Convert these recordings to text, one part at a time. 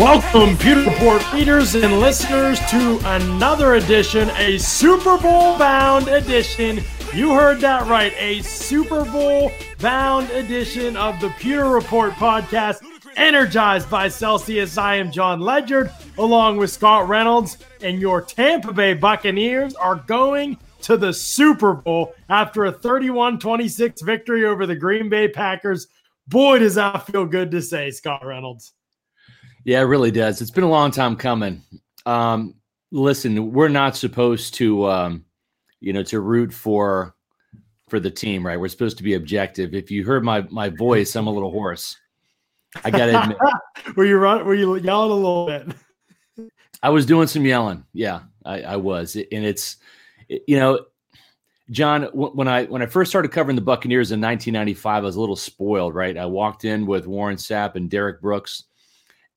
Welcome, Pewter Report readers and listeners, to another edition, a Super Bowl bound edition. You heard that right, a Super Bowl bound edition of the Pewter Report podcast, energized by Celsius. I am John Ledyard, along with Scott Reynolds, and your Tampa Bay Buccaneers are going to the Super Bowl after a 31 26 victory over the Green Bay Packers. Boy, does that feel good to say, Scott Reynolds. Yeah, it really does. It's been a long time coming. Um, listen, we're not supposed to, um, you know, to root for for the team, right? We're supposed to be objective. If you heard my my voice, I'm a little hoarse. I gotta admit. were you run, Were you yelling a little bit? I was doing some yelling. Yeah, I, I was, and it's, you know, John, when I when I first started covering the Buccaneers in 1995, I was a little spoiled, right? I walked in with Warren Sapp and Derrick Brooks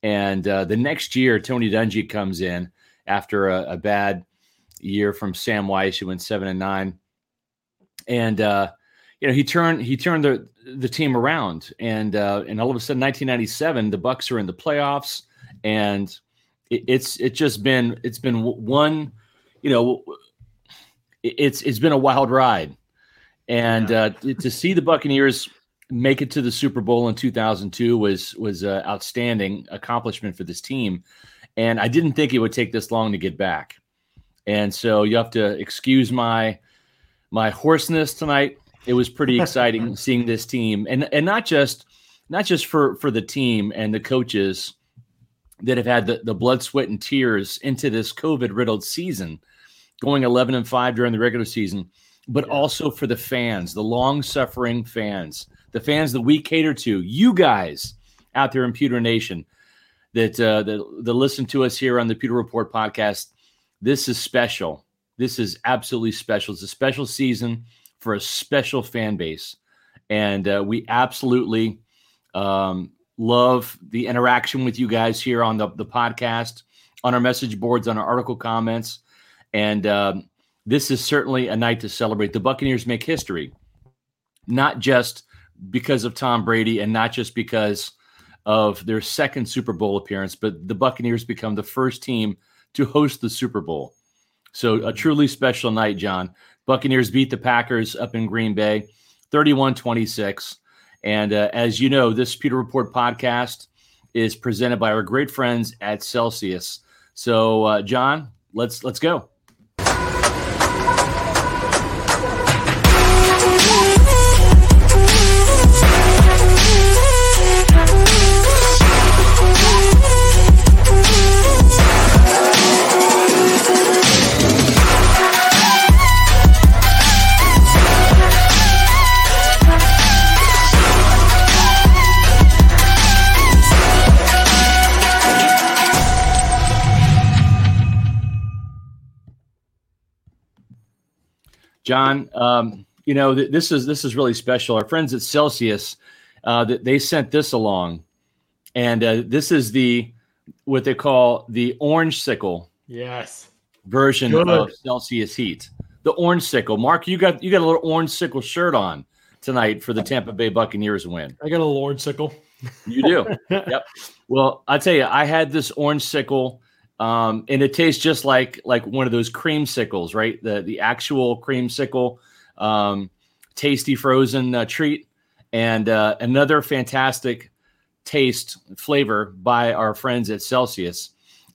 and uh, the next year, Tony Dungy comes in after a, a, bad year from Sam Wyche, who went seven and nine, and uh, you know he turned he turned the the team around, and uh, and all of a sudden, 1997, the Bucks are in the playoffs, and it, it's it's just been it's been one, you know, it's it's been a wild ride, and yeah. uh, to see the Buccaneers make it to the Super Bowl in 2002 was was an outstanding accomplishment for this team, and I didn't think it would take this long to get back. And so you have to excuse my my hoarseness tonight. It was pretty exciting seeing this team, and and not just not just for for the team and the coaches that have had the, the blood, sweat, and tears into this COVID riddled season, going 11 and 5 during the regular season, but yeah. also for the fans, the long suffering fans the fans that we cater to, you guys out there in Pewter Nation that, uh, that, that listen to us here on the Pewter Report podcast. This is special. This is absolutely special. It's a special season for a special fan base. And uh, we absolutely um, love the interaction with you guys here on the, the podcast, on our message boards, on our article comments. And um, this is certainly a night to celebrate. The Buccaneers make history, not just because of Tom Brady and not just because of their second Super Bowl appearance, but the Buccaneers become the first team to host the Super Bowl. So a truly special night, John. Buccaneers beat the Packers up in Green Bay 31 26. And uh, as you know, this Pewter Report podcast is presented by our great friends at Celsius. So, uh, John, let's let's go. John, um, you know th- this is this is really special. Our friends at Celsius, uh, they sent this along, and uh, this is the what they call the orange sickle. Yes. Version Good. of Celsius heat. The orange sickle. Mark, you got you got a little orange sickle shirt on tonight for the Tampa Bay Buccaneers win. I got a little orange sickle. You do. yep. Well, I tell you, I had this orange sickle um, and it tastes just like like one of those creamsicles, right? The the actual creamsicle, um, tasty frozen uh, treat, and uh, another fantastic taste flavor by our friends at Celsius.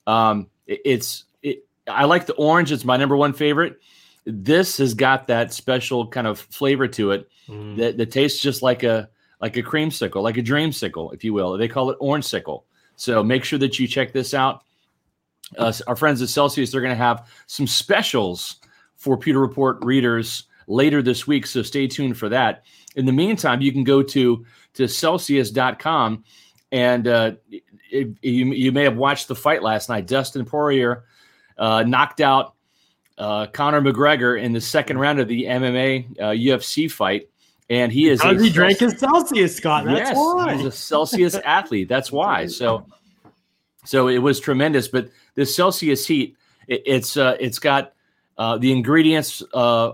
Um, it, it's it, I like the orange; it's my number one favorite. This has got that special kind of flavor to it mm. that, that tastes just like a like a creamsicle, like a dreamsicle, if you will. They call it orange sickle. So make sure that you check this out uh, our friends at Celsius, they're going to have some specials for Pewter Report readers later this week. So stay tuned for that. In the meantime, you can go to, to Celsius.com and uh, it, you, you may have watched the fight last night. Dustin Poirier uh, knocked out uh, Conor McGregor in the second round of the MMA uh, UFC fight. And he is. Because he drank his Celsius, Scott. That's yes, why. He's a Celsius athlete. That's why. So, so it was tremendous. But this Celsius heat, it, it's uh, it's got uh, the ingredients uh,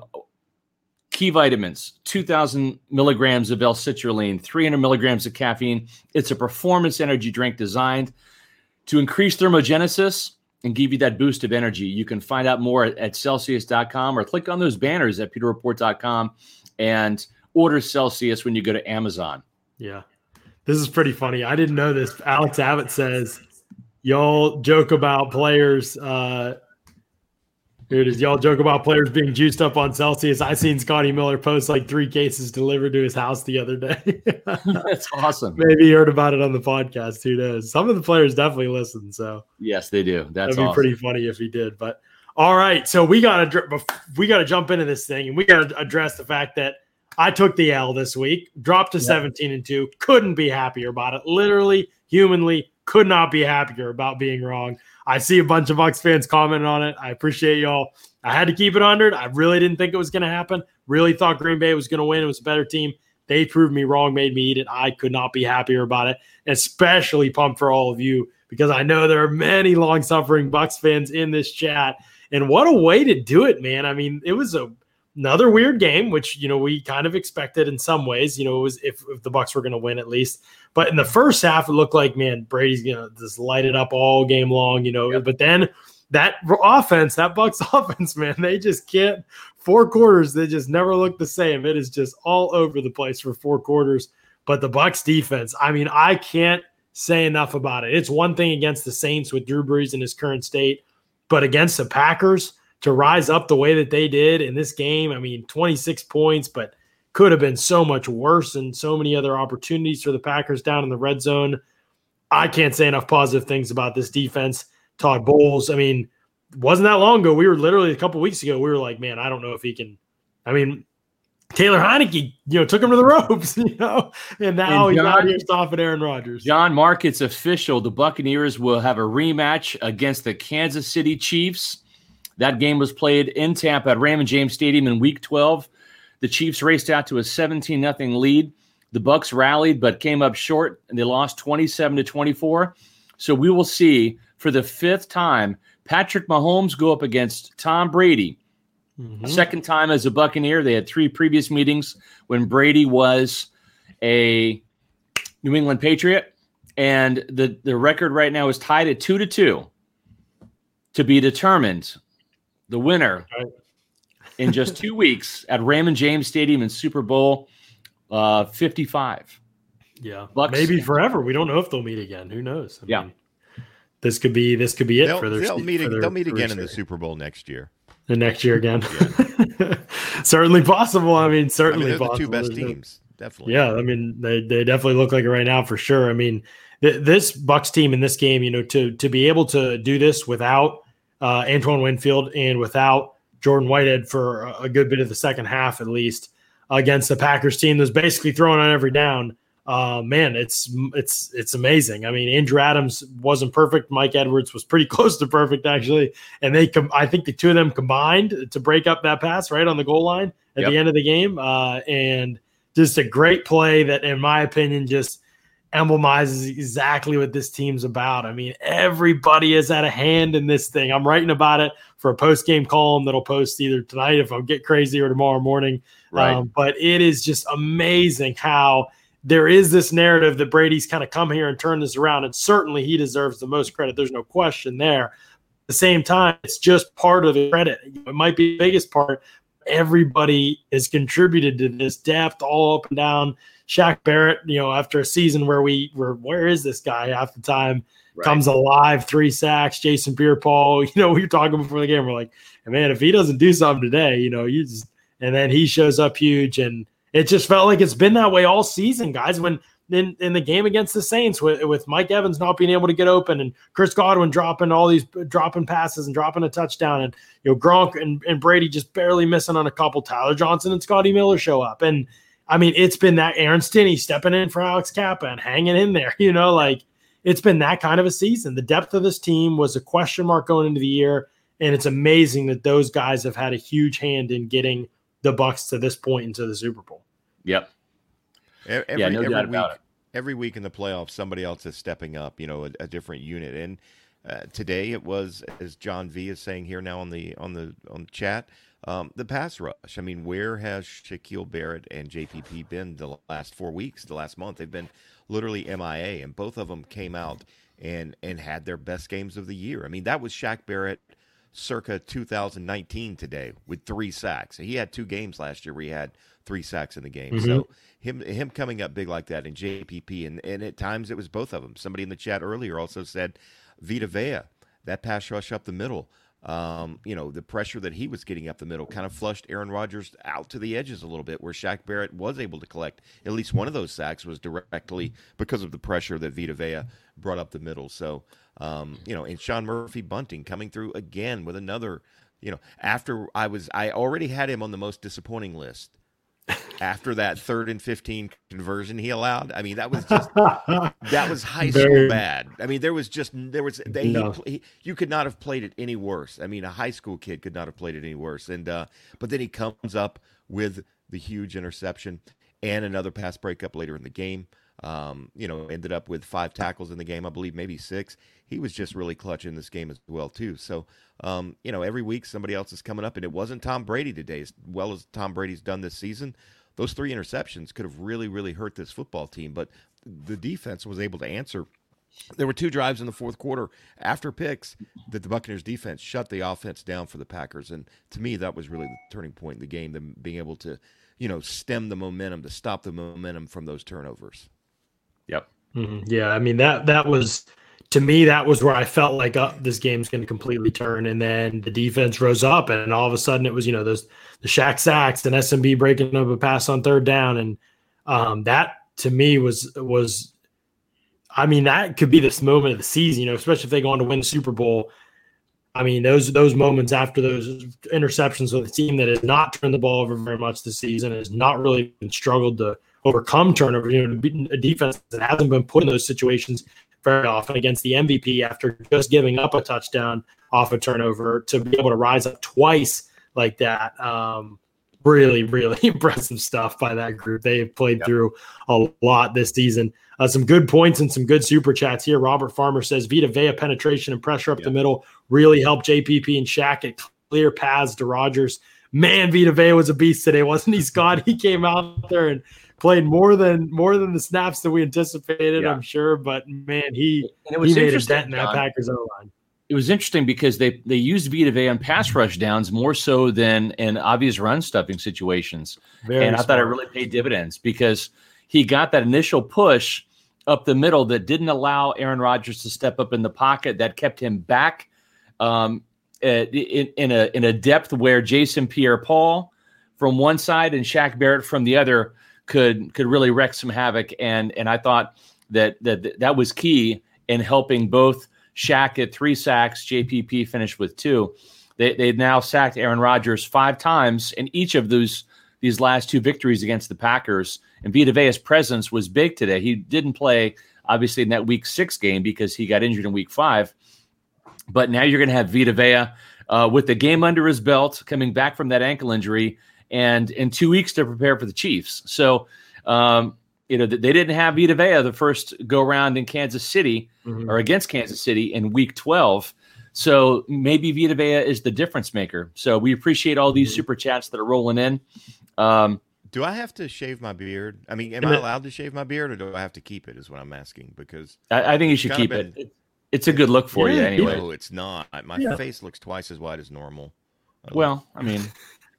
key vitamins, 2,000 milligrams of L-citrulline, 300 milligrams of caffeine. It's a performance energy drink designed to increase thermogenesis and give you that boost of energy. You can find out more at, at Celsius.com or click on those banners at PewterReport.com and order Celsius when you go to Amazon. Yeah. This is pretty funny. I didn't know this. Alex Abbott says, Y'all joke about players uh, here it is. Y'all joke about players being juiced up on Celsius. I seen Scotty Miller post like three cases delivered to his house the other day. That's awesome. Maybe you heard about it on the podcast. Who knows? Some of the players definitely listen. So yes, they do. That's that'd be awesome. pretty funny if he did. But all right, so we got to we got to jump into this thing, and we got to address the fact that I took the L this week, dropped to 17 and two. Couldn't be happier about it. Literally, humanly, could not be happier about being wrong. I see a bunch of Bucks fans commenting on it. I appreciate y'all. I had to keep it under. I really didn't think it was going to happen. Really thought Green Bay was going to win. It was a better team. They proved me wrong, made me eat it. I could not be happier about it. Especially pumped for all of you because I know there are many long suffering Bucks fans in this chat. And what a way to do it, man. I mean, it was a another weird game, which you know we kind of expected in some ways. You know, it was if, if the Bucks were going to win at least. But in the first half, it looked like man, Brady's going to just light it up all game long. You know, yep. but then that offense, that Bucks offense, man, they just can't. Four quarters, they just never look the same. It is just all over the place for four quarters. But the Bucks defense, I mean, I can't say enough about it. It's one thing against the Saints with Drew Brees in his current state, but against the Packers to rise up the way that they did in this game. I mean, 26 points, but could have been so much worse and so many other opportunities for the Packers down in the red zone. I can't say enough positive things about this defense. Todd Bowles, I mean, wasn't that long ago. We were literally a couple weeks ago, we were like, man, I don't know if he can. I mean, Taylor Heinicke, you know, took him to the ropes, you know, and now and John, he's out here stopping Aaron Rodgers. John Markets official. The Buccaneers will have a rematch against the Kansas City Chiefs that game was played in Tampa at Raymond James Stadium in Week 12. The Chiefs raced out to a 17 0 lead. The Bucks rallied but came up short and they lost 27 to 24. So we will see for the fifth time Patrick Mahomes go up against Tom Brady. Mm-hmm. Second time as a Buccaneer. They had three previous meetings when Brady was a New England Patriot. And the, the record right now is tied at two to two to be determined the winner right. in just two weeks at Raymond James Stadium in Super Bowl uh, 55. Yeah, Bucs. maybe forever. We don't know if they'll meet again. Who knows? I yeah, mean, this could be this could be it they'll, for their. They'll meet. Their, they'll meet again in the Super Bowl next year. The next year again. Yeah. certainly possible. I mean, certainly I mean, possible. The two best There's teams, no, definitely. Yeah, I mean, they they definitely look like it right now for sure. I mean, th- this Bucks team in this game, you know, to to be able to do this without uh, Antoine Winfield and without Jordan Whitehead for a good bit of the second half, at least against the Packers team that's basically throwing on every down. Uh, man, it's it's it's amazing. I mean, Andrew Adams wasn't perfect. Mike Edwards was pretty close to perfect actually, and they com- I think the two of them combined to break up that pass right on the goal line at yep. the end of the game, uh, and just a great play that, in my opinion, just emblemizes exactly what this team's about. I mean, everybody has had a hand in this thing. I'm writing about it for a post game column that'll post either tonight if I get crazy or tomorrow morning. Right. Um, but it is just amazing how there is this narrative that Brady's kind of come here and turned this around, and certainly he deserves the most credit. There's no question there. At the same time, it's just part of the credit. It might be the biggest part. Everybody has contributed to this depth all up and down Shaq Barrett, you know, after a season where we were, where is this guy half the time? Right. Comes alive, three sacks. Jason Pierre-Paul, you know, we were talking before the game. We're like, man, if he doesn't do something today, you know, you just, and then he shows up huge, and it just felt like it's been that way all season, guys. When in, in the game against the Saints, with, with Mike Evans not being able to get open, and Chris Godwin dropping all these dropping passes and dropping a touchdown, and you know Gronk and, and Brady just barely missing on a couple. Tyler Johnson and Scotty Miller show up, and I mean, it's been that Aaron Stinnie stepping in for Alex Cappa and hanging in there, you know, like it's been that kind of a season. The depth of this team was a question mark going into the year. And it's amazing that those guys have had a huge hand in getting the Bucks to this point into the Super Bowl. Yep. Every, yeah, no every doubt week, about it. Every week in the playoffs, somebody else is stepping up, you know, a, a different unit. And uh, today it was, as John V is saying here now on the on the on the chat, um, the pass rush. I mean, where has Shaquil Barrett and JPP been the last four weeks, the last month? They've been literally MIA, and both of them came out and and had their best games of the year. I mean, that was Shaq Barrett circa 2019 today with three sacks. He had two games last year where he had three sacks in the game. Mm-hmm. So him him coming up big like that in JPP and, and at times it was both of them. Somebody in the chat earlier also said Vita Vea, that pass rush up the middle. Um, you know, the pressure that he was getting up the middle kind of flushed Aaron Rodgers out to the edges a little bit, where Shaq Barrett was able to collect at least one of those sacks was directly because of the pressure that Vita Vea brought up the middle. So, um, you know, and Sean Murphy Bunting coming through again with another, you know, after I was, I already had him on the most disappointing list after that third and 15 conversion he allowed. I mean, that was just that was high school bad. I mean, there was just there was they, no. he, he, you could not have played it any worse. I mean, a high school kid could not have played it any worse. And uh but then he comes up with the huge interception and another pass breakup later in the game. Um, you know, ended up with five tackles in the game, I believe, maybe six. He was just really clutch in this game as well, too. So, um, you know, every week somebody else is coming up, and it wasn't Tom Brady today, as well as Tom Brady's done this season. Those three interceptions could have really, really hurt this football team, but the defense was able to answer. There were two drives in the fourth quarter after picks that the Buccaneers defense shut the offense down for the Packers, and to me, that was really the turning point in the game. Them being able to, you know, stem the momentum to stop the momentum from those turnovers. Yep. Mm-hmm. Yeah, I mean that that was to me that was where I felt like uh, this game's going to completely turn, and then the defense rose up, and all of a sudden it was you know those the Shaq sacks and SMB breaking up a pass on third down, and um, that to me was was. I mean, that could be this moment of the season, you know, especially if they go on to win the Super Bowl. I mean, those those moments after those interceptions with a team that has not turned the ball over very much this season, has not really struggled to overcome turnover. You know, a defense that hasn't been put in those situations very often against the MVP after just giving up a touchdown off a turnover to be able to rise up twice like that. Um, really, really impressive stuff by that group. They have played yep. through a lot this season. Uh, some good points and some good super chats here. Robert Farmer says Vita Vea penetration and pressure up yep. the middle really helped JPP and Shaq get clear paths to Rodgers. Man, Vita Vea was a beast today, wasn't he, Scott? He came out there and played more than more than the snaps that we anticipated, yeah. I'm sure. But man, he he made a dent in that Packers O line. It was interesting because they they used Vita Vea on pass rush downs more so than in obvious run stuffing situations, Very and I thought it really paid dividends because he got that initial push up the middle that didn't allow Aaron Rodgers to step up in the pocket that kept him back um, in, in a in a depth where Jason Pierre-Paul from one side and Shaq Barrett from the other could could really wreck some havoc. And and I thought that that that was key in helping both Shaq at three sacks, JPP finished with two. They they now sacked Aaron Rodgers five times, in each of those these last two victories against the Packers. And Vita Vea's presence was big today. He didn't play obviously in that Week Six game because he got injured in Week Five. But now you're going to have Vita Vea uh, with the game under his belt, coming back from that ankle injury and in two weeks to prepare for the Chiefs. So, um, you know, they didn't have Vita Vea the first go round in Kansas City mm-hmm. or against Kansas City in week 12. So maybe Vita Vea is the difference maker. So we appreciate all these mm-hmm. super chats that are rolling in. Um, do I have to shave my beard? I mean, am I allowed to shave my beard or do I have to keep it? Is what I'm asking because I, I think you should keep been, it. It's a good look for yeah, you anyway. No, it's not. My yeah. face looks twice as wide as normal. I well, I mean,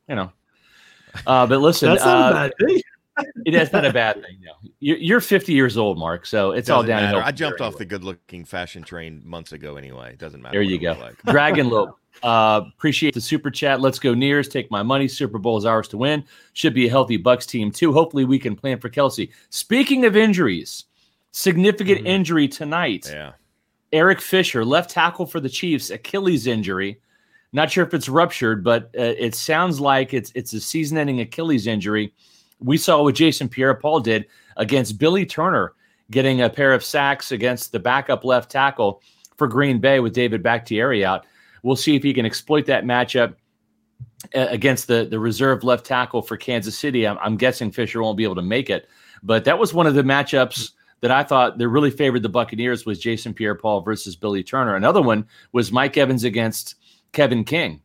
you know, uh, but listen, that's not uh, a bad thing. it is not a bad thing. No, you're 50 years old, Mark. So it's Doesn't all downhill. I jumped off anyway. the good-looking fashion train months ago. Anyway, it doesn't matter. There you go, like. Dragon Lope. Uh, appreciate the super chat. Let's go Nears. Take my money. Super Bowl is ours to win. Should be a healthy Bucks team too. Hopefully, we can plan for Kelce. Speaking of injuries, significant mm-hmm. injury tonight. Yeah. Eric Fisher, left tackle for the Chiefs, Achilles injury. Not sure if it's ruptured, but uh, it sounds like it's it's a season-ending Achilles injury. We saw what Jason Pierre-Paul did against Billy Turner, getting a pair of sacks against the backup left tackle for Green Bay with David Bakhtiari out. We'll see if he can exploit that matchup uh, against the the reserve left tackle for Kansas City. I'm, I'm guessing Fisher won't be able to make it, but that was one of the matchups that I thought that really favored the Buccaneers was Jason Pierre-Paul versus Billy Turner. Another one was Mike Evans against Kevin King.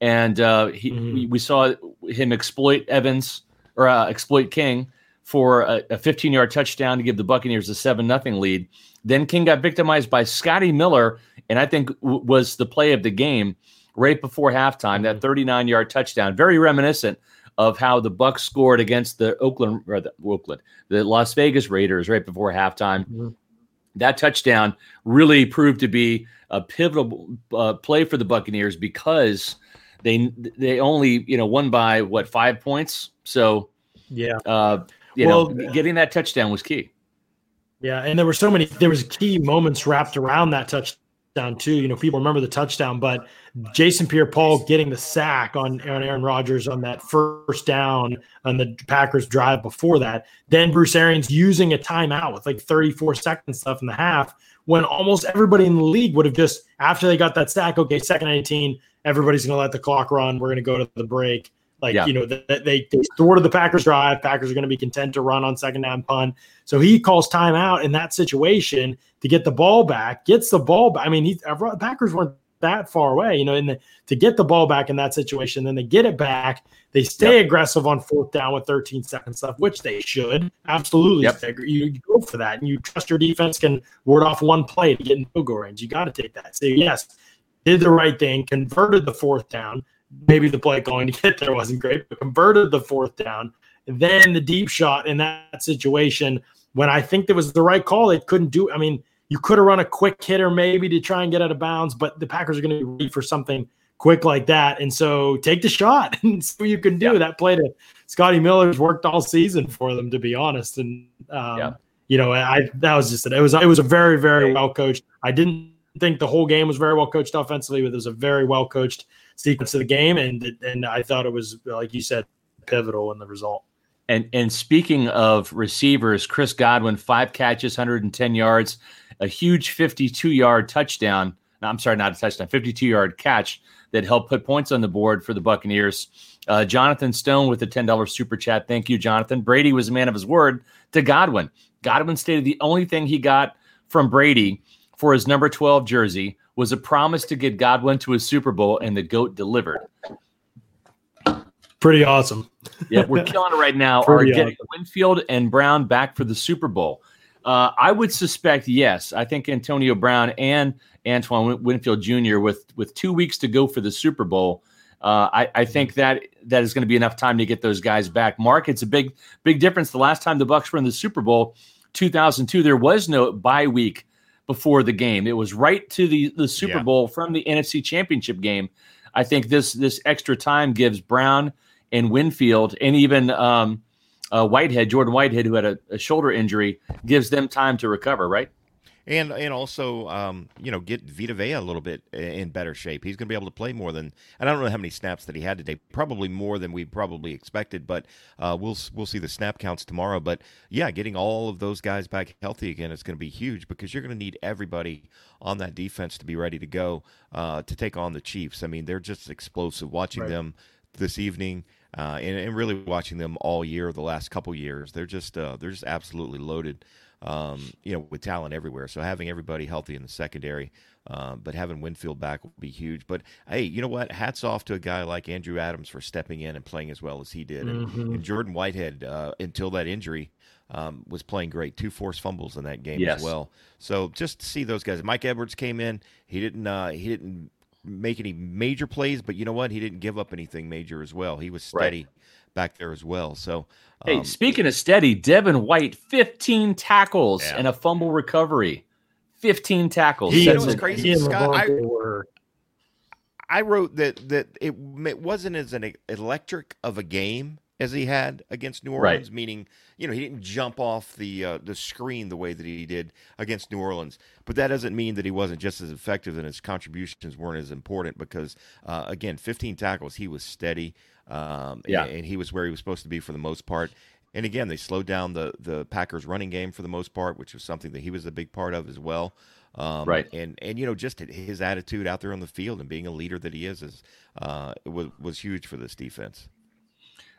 and uh, he mm-hmm. we, we, saw him exploit Evans or uh, exploit King for a, a 15 yard touchdown to give the Buccaneers a seven nothing lead. Then King got victimized by Scotty Miller, and I think w- was the play of the game right before halftime. That mm-hmm. 39 yard touchdown, very reminiscent of how the Bucks scored against the Oakland or the Oakland, the Las Vegas Raiders right before halftime. Mm-hmm. That touchdown really proved to be a pivotal uh, play for the Buccaneers because they they only you know won by what five points. So yeah, uh, you well, know, getting that touchdown was key. Yeah, and there were so many. There was key moments wrapped around that touchdown too. You know, people remember the touchdown, but Jason Pierre-Paul getting the sack on, on Aaron Rodgers on that first down on the Packers drive before that. Then Bruce Arians using a timeout with like 34 seconds left in the half when almost everybody in the league would have just after they got that sack, okay, second 18, everybody's going to let the clock run. We're going to go to the break. Like, yeah. you know, they, they, they thwarted the Packers drive. Packers are going to be content to run on second down punt. So he calls timeout in that situation to get the ball back, gets the ball back. I mean, he, uh, Packers weren't that far away, you know, and to get the ball back in that situation, then they get it back. They stay yep. aggressive on fourth down with 13 seconds left, which they should absolutely. Yep. You, you, go for that, and you trust your defense can ward off one play to get in field goal range. You got to take that. So yes, did the right thing, converted the fourth down. Maybe the play going to get there wasn't great, but converted the fourth down. Then the deep shot in that situation when I think there was the right call, they couldn't do. I mean, you could have run a quick hitter maybe to try and get out of bounds, but the Packers are going to be ready for something quick like that. And so take the shot and see what you can do. Yeah. That play to Scotty Miller's worked all season for them, to be honest. And um, yeah. you know, I that was just it. It was it was a very very well coached. I didn't think the whole game was very well coached offensively, but it was a very well coached sequence of the game, and and I thought it was like you said, pivotal in the result. And and speaking of receivers, Chris Godwin, five catches, 110 yards, a huge 52 yard touchdown. No, I'm sorry, not a touchdown, 52 yard catch that helped put points on the board for the Buccaneers. Uh, Jonathan Stone with a $10 super chat. Thank you, Jonathan. Brady was a man of his word to Godwin. Godwin stated the only thing he got from Brady for his number 12 jersey was a promise to get Godwin to a Super Bowl, and the GOAT delivered. Pretty awesome. yeah, we're killing it right now. Are getting Winfield and Brown back for the Super Bowl. Uh, I would suspect yes. I think Antonio Brown and Antoine Winfield Jr. with with two weeks to go for the Super Bowl. Uh, I, I, think that that is going to be enough time to get those guys back. Mark, it's a big big difference. The last time the Bucks were in the Super Bowl, 2002, there was no bye week before the game. It was right to the the Super yeah. Bowl from the NFC Championship game. I think this this extra time gives Brown and Winfield and even um, uh, Whitehead, Jordan Whitehead, who had a, a, shoulder injury, gives them time to recover, right? And and also, um, you know, get Vita Vea a little bit in better shape. He's going to be able to play more than, and I don't know how many snaps that he had today. Probably more than we probably expected, but uh, we'll we'll see the snap counts tomorrow. But yeah, getting all of those guys back healthy again is going to be huge because you're going to need everybody on that defense to be ready to go uh, to take on the Chiefs. I mean, they're just explosive. Watching right. them this evening uh, and, and, really watching them all year, the last couple years, they're just uh, they're just absolutely loaded, um, you know, with talent everywhere. So having everybody healthy in the secondary, uh, but having Winfield back will be huge. But hey, you know what? Hats off to a guy like Andrew Adams for stepping in and playing as well as he did, and, mm-hmm. and Jordan Whitehead uh, until that injury. Um, was playing great. Two forced fumbles in that game yes. as well. So just to see those guys. Mike Edwards came in. He didn't. Uh, he didn't make any major plays, but you know what? He didn't give up anything major as well. He was steady right. Back there as well. So, um, hey, speaking of steady, Devin White, 15 tackles yeah. and a fumble recovery. 15 tackles. He, was crazy. Scott, I, I, wrote that that it, it wasn't as an electric of a game as he had against New Orleans, right. meaning you know he didn't jump off the uh, the screen the way that he did against New Orleans. But that doesn't mean that he wasn't just as effective and his contributions weren't as important because uh, again, 15 tackles, he was steady, um, yeah. and, and he was where he was supposed to be for the most part. And again, they slowed down the the Packers running game for the most part, which was something that he was a big part of as well. Um, right. And and you know just his attitude out there on the field and being a leader that he is is uh, was was huge for this defense.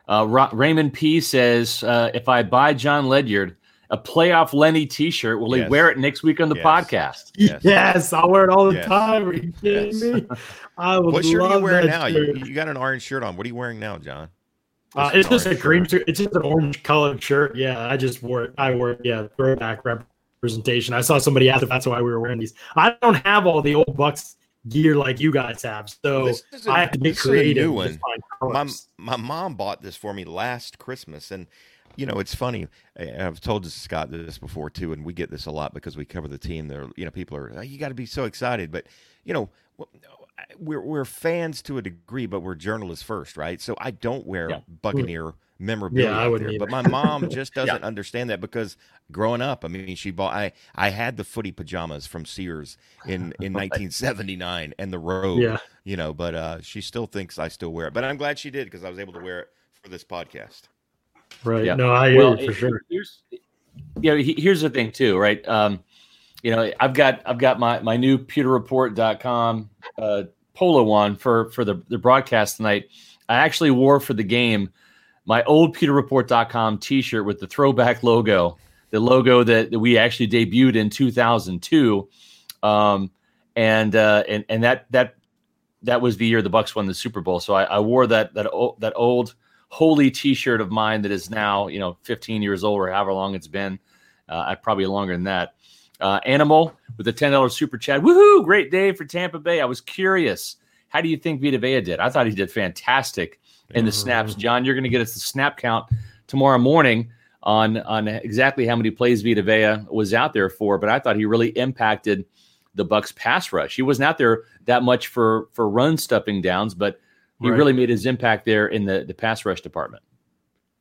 Uh, Ra- Raymond P says, uh, if I buy John Ledyard a playoff Lenny T-shirt. Will Yes. he wear it next week on the Yes. podcast? Yes. Yes, I wear it all the Yes. time. Are you kidding Yes. me? I would What shirt are you love wearing that now? You, you got an orange shirt on. What are you wearing now, John? Uh, it's just a orange cream. shirt. shirt. It's just an orange colored shirt. Yeah, I just wore it. I wore it. Yeah, throwback representation. I saw somebody ask if that's why we were wearing these. I don't have all the old Bucks gear like you guys have, so This is a- I have to get this is a creative. new one. my my mom bought this for me last Christmas, and you know it's funny. I've told Scott this before too, and we get this a lot because we cover the team. There, you know, people are "Oh, you got to be so excited, but you know. We're, we're fans to a degree, but we're journalists first, right? So I don't wear Yeah. Buccaneer memorabilia, Yeah, I wouldn't there, but my mom just doesn't understand that because growing up, I mean, she bought. I I had the footy pajamas from Sears in in 1979 and the robe, Yeah. you know, but uh, she still thinks I still wear it. But I'm glad she did because I was able to wear it for this podcast. Right. Yeah. No, I well, for sure. Here's, you know, here's the thing too, right? Um, you know, I've got I've got my my new pewterreport.com uh, polo on for for the the broadcast tonight. I actually wore for the game my old pewterreport.com t-shirt with the throwback logo, the logo that, that we actually debuted in 2002. Um, and uh, and and that that that was the year the Bucks won the Super Bowl. So I, I wore that that old, that old holy T-shirt of mine that is now you know 15 years old or however long it's been. Uh, I probably longer than that. Uh, Animal with a ten dollars super chat. Woohoo! Great day for Tampa Bay. I was curious. How do you think Vita Vea did? I thought he did fantastic in the snaps. John, you're going to get us the snap count tomorrow morning on on exactly how many plays Vita Vea was out there for. But I thought he really impacted the Bucks pass rush. He wasn't out there that much for for run stuffing downs, but he Right. really made his impact there in the the pass rush department.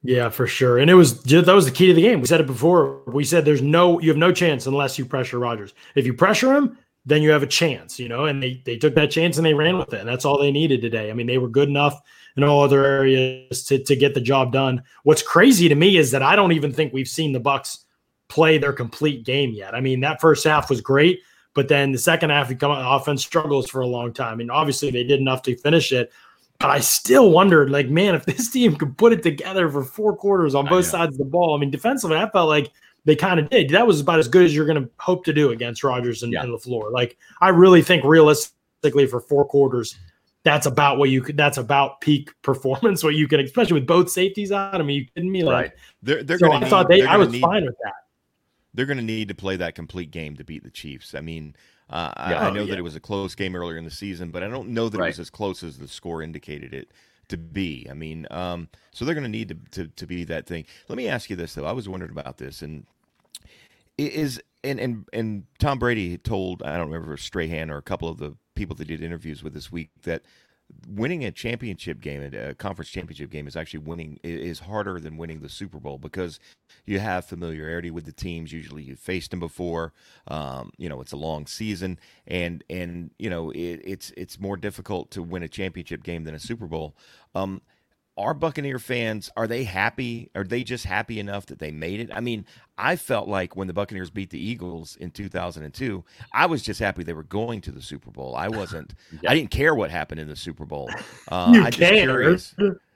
Yeah, for sure. And it was that was the key to the game. We said it before. We said there's no you have no chance unless you pressure Rodgers. If you pressure him, then you have a chance, you know. And they they took that chance and they ran with it. And that's all they needed today. I mean, they were good enough in all other areas to to get the job done. What's crazy to me is that I don't even think we've seen the Bucks play their complete game yet. I mean, that first half was great, but then the second half, come offense struggles for a long time. Mean, obviously they did enough to finish it, but I still wondered, like, man, if this team could put it together for four quarters on both sides of the ball. I mean, defensively, I felt like they kind of did. That was about as good as you're going to hope to do against Rodgers and, Yeah. and LaFleur. Like, I really think realistically for four quarters, that's about what you could. That's about peak performance. What you can, especially with both safeties out. I mean, you kidding me? Like, Right. They're they're so going I to thought they. I was need, fine with that. They're going to need to play that complete game to beat the Chiefs. I mean, uh, I, Yeah. I Oh, know yeah. that it was a close game earlier in the season, but I don't know that it was as close as the score indicated it to be. I mean, um, so they're going to need to, to to be that thing. Let me ask you this though. I was wondering about this, and is and and and Tom Brady told I don't remember if it was Strahan or a couple of the people that did interviews with this week that winning a championship game, a conference championship game, is actually winning is harder than winning the Super Bowl because you have familiarity with the teams. Usually, you've faced them before. Um, you know, it's a long season, and and you know it, it's it's more difficult to win a championship game than a Super Bowl. Um, are Buccaneer fans are they happy? Are they just happy enough that they made it? I mean, I felt like when the Buccaneers beat the Eagles in 2002, I was just happy they were going to the Super Bowl. I wasn't. Yeah. I didn't care what happened in the Super Bowl. Uh, You I just cared. curious.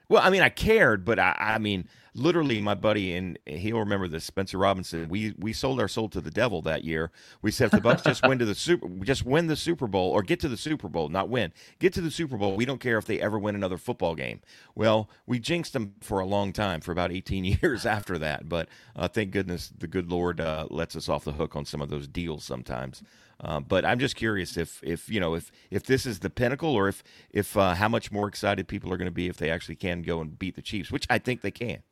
Well, I mean, I cared, but I, I mean, literally, my buddy and he'll remember this. Spencer Robinson. We we sold our soul to the devil that year. We said if the Bucks just win to the super, just win the Super Bowl or get to the Super Bowl, not win, get to the Super Bowl. We don't care if they ever win another football game. Well, we jinxed them for a long time, for about 18 years after that. But uh, thank goodness the good Lord uh, lets us off the hook on some of those deals sometimes. Uh, but I'm just curious if, if you know, if if this is the pinnacle, or if if uh, how much more excited people are going to be if they actually can go and beat the Chiefs, which I think they can.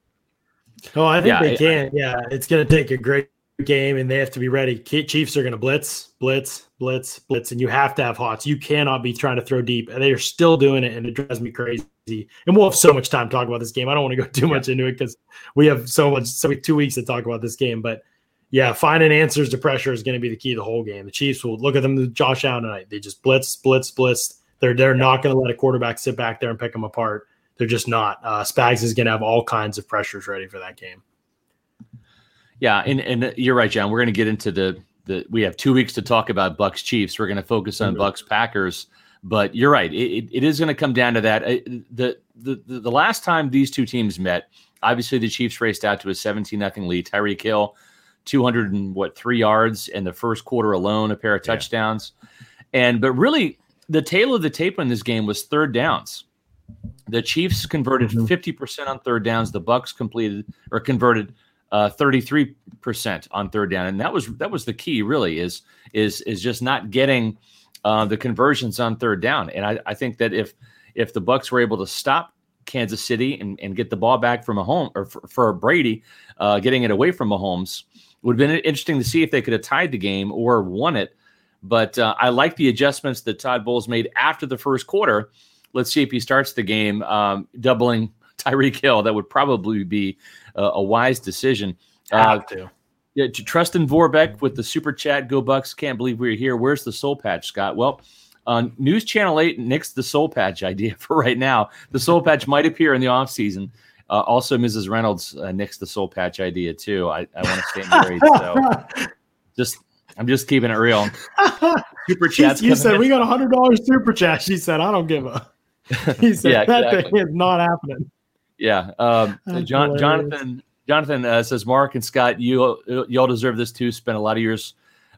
Oh, I think Yeah, they I- can. yeah, it's going to take a great game, and they have to be ready. Chiefs are going to blitz, blitz, blitz, blitz, and you have to have hots. You cannot be trying to throw deep, and they are still doing it, and it drives me crazy. And we'll have so much time to talk about this game. I don't want to go too much into it because we have so much, so we have two weeks to talk about this game. But yeah, finding answers to pressure is going to be the key the whole game. The Chiefs will look at them, Josh Allen tonight. They just blitz, blitz, blitz. They're they're not going to let a quarterback sit back there and pick them apart. They're just not. Uh, Spags is going to have all kinds of pressures ready for that game. Yeah, and and you're right, John. We're going to get into the the. We have two weeks to talk about Bucks Chiefs. We're going to focus on Mhm. Bucks Packers. But you're right. It, it, is going to come down to that. Uh, The, the the the last time these two teams met, obviously the Chiefs raced out to a 17 nothing lead. Tyreek Hill 200 and what three yards in the first quarter alone, a pair of touchdowns. Yeah. And but really, the tail of the tape in this game was third downs. The Chiefs converted mm-hmm. 50% on third downs. The Bucks completed or converted uh, 33% on third down, and that was that was the key. Really, is is is just not getting uh, the conversions on third down. And I, I think that if if the Bucks were able to stop Kansas City and, and get the ball back from a home or for, for Brady, uh, getting it away from Mahomes, would have been interesting to see if they could have tied the game or won it. But uh, I like the adjustments that Todd Bowles made after the first quarter. Let's see if he starts the game um, doubling Tyreek Hill. That would probably be a, a wise decision. Uh, Have to. Yeah, Trustin Vorbeck with the super chat. Go Bucks! Can't believe we're here. Where's the soul patch, Scott? Well, uh, News Channel 8 nixed the soul patch idea for right now. The soul patch might appear in the off season. Uh, also, Mrs. Reynolds uh, nixed the soul patch idea too. I, I want to stay married, so just I'm just keeping it real. Super chat. You said in. we got a hundred dollars super chat. She said I don't give a. He said yeah, that exactly. thing is not happening. Yeah, um, John, Jonathan. Jonathan uh, says, "Mark and Scott, you you all deserve this too. Spent a lot of years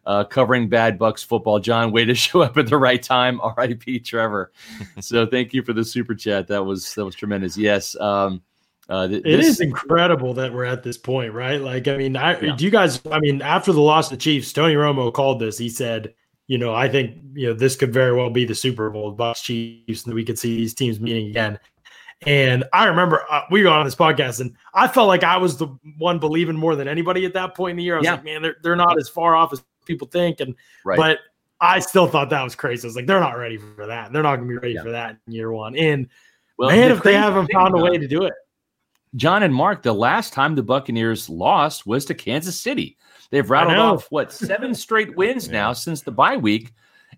uh, covering bad Bucks football. John, way to show up at the right time. R.I.P. Trevor. so thank you for the super chat. That was that was tremendous. Yes. Um, uh, th- it this, is incredible that we're at this point, right? Like, I mean, I, yeah. do you guys? I mean, after the loss of the Chiefs, Tony Romo called this. He said, you know, I think you know this could very well be the Super Bowl, Bucks Chiefs, and we could see these teams meeting again. And I remember uh, we were on this podcast, and I felt like I was the one believing more than anybody at that point in the year. I was yeah. like, man, they're they're not as far off as people think, and right. but I still thought that was crazy. I was like, they're not ready for that. They're not going to be ready yeah. for that in year one. And well, man, if they haven't found a way to do it, John and Mark, the last time the Buccaneers lost was to Kansas City. They've rattled off what seven straight wins yeah. now since the bye week.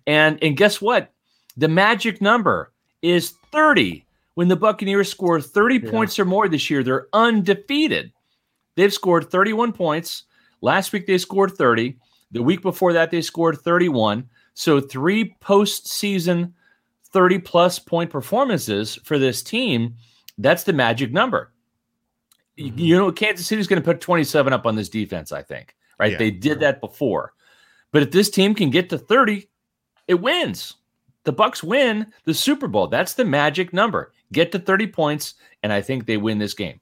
And and guess what? The magic number is 30. When the Buccaneers score 30 yeah. points or more this year, they're undefeated. They've scored 31 points. Last week they scored 30. The week before that they scored 31. So three postseason 30 plus point performances for this team. That's the magic number. Mm-hmm. You know, Kansas City's going to put 27 up on this defense, I think, right? Yeah. They did that before. But if this team can get to 30, it wins. The Bucks win the Super Bowl. That's the magic number. Get to 30 points, and I think they win this game.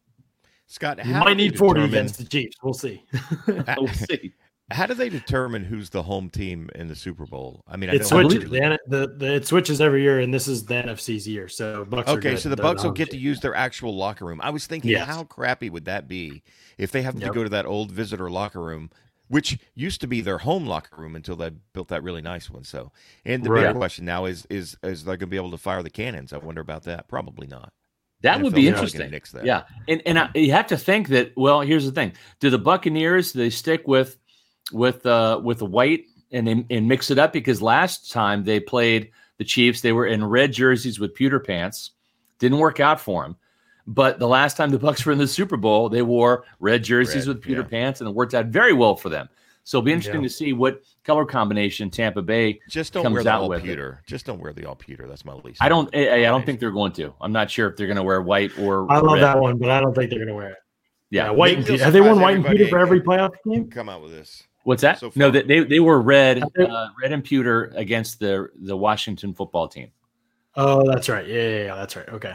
Scott, you might need 40 against the Chiefs. We'll see. we'll see. How do they determine who's the home team in the Super Bowl? I mean, it switches. The, the, the, it switches every year, and this is the NFC's year. So Bucks. Okay, so the Bucks will get to use their actual locker room. I was thinking, yes. how crappy would that be if they have yep. to go to that old visitor locker room, which used to be their home locker room until they built that really nice one. So, and the right. big question now is is is they going to be able to fire the cannons? I wonder about that. Probably not. That would be interesting. Yeah, and and I, you have to think that. Well, here's the thing: Do the Buccaneers do they stick with with uh, with the white and and mix it up because last time they played the Chiefs, they were in red jerseys with pewter pants. Didn't work out for them. But the last time the Bucks were in the Super Bowl, they wore red jerseys red, with pewter yeah. pants, and it worked out very well for them. So it'll be interesting yeah. to see what color combination Tampa Bay just don't comes wear the out all with. pewter. Just don't wear the all pewter. That's my least. I don't. I, I, don't think they're going to. I'm not sure if they're going to wear white or. I love red. that one, but I don't think they're going to wear it. Yeah, yeah white. And, have they worn white and pewter for every playoff game? Come out with this. What's that? So no, they they were red, uh, red and pewter against the the Washington football team. Oh, that's right. Yeah, yeah, yeah that's right. Okay.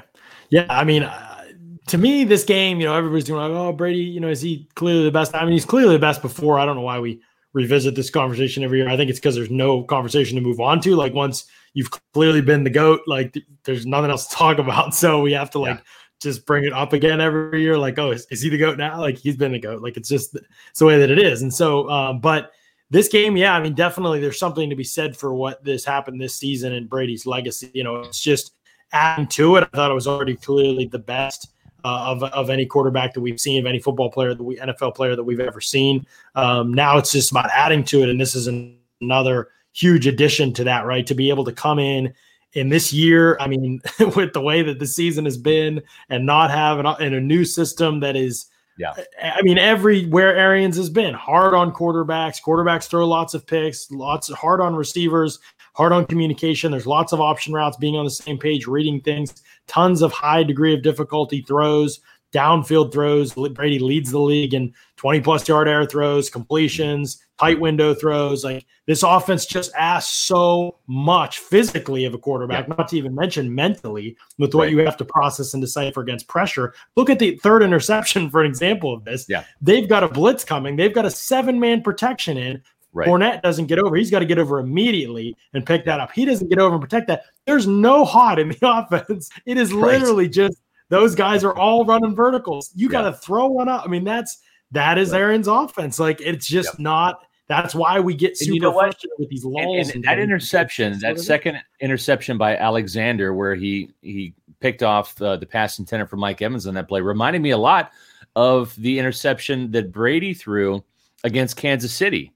Yeah, I mean, uh, to me, this game, you know, everybody's doing like, oh, Brady, you know, is he clearly the best? I mean, he's clearly the best before. I don't know why we revisit this conversation every year. I think it's because there's no conversation to move on to. Like once you've clearly been the goat, like there's nothing else to talk about. So we have to like yeah just bring it up again every year. Like, oh, is, is, he the goat now? Like he's been the goat. Like it's just it's the way that it is. And so, um, but this game, yeah, I mean, definitely there's something to be said for what this happened this season and Brady's legacy. You know, it's just adding to it. I thought it was already clearly the best. Uh, of, of any quarterback that we've seen, of any football player, that we NFL player that we've ever seen. Um, now it's just about adding to it, and this is an, another huge addition to that, right? To be able to come in in this year, I mean, with the way that the season has been and not have an, in a new system that is, yeah, I mean, everywhere Arians has been hard on quarterbacks. Quarterbacks throw lots of picks, lots of hard on receivers, hard on communication. There's lots of option routes, being on the same page, reading things, tons of high degree of difficulty throws, downfield throws. Brady leads the league in 20 plus yard air throws, completions, tight window throws. Like this offense just asks so much physically of a quarterback, yeah. not to even mention mentally with what right. you have to process and decipher against pressure. Look at the third interception for an example of this. Yeah. They've got a blitz coming, they've got a seven man protection in. Right. Fournette doesn't get over. He's got to get over immediately and pick that up. He doesn't get over and protect that. There's no hot in the offense. It is right. literally just those guys are all running verticals. You got to throw one up. I mean, that's that is right. Arians' offense. Like it's just yep. not. That's why we get super you know frustrated with these lulls. And, and that interception, that second interception by Alexander, where he he picked off uh, the pass intended for Mike Evans on that play, reminded me a lot of the interception that Brady threw against Kansas City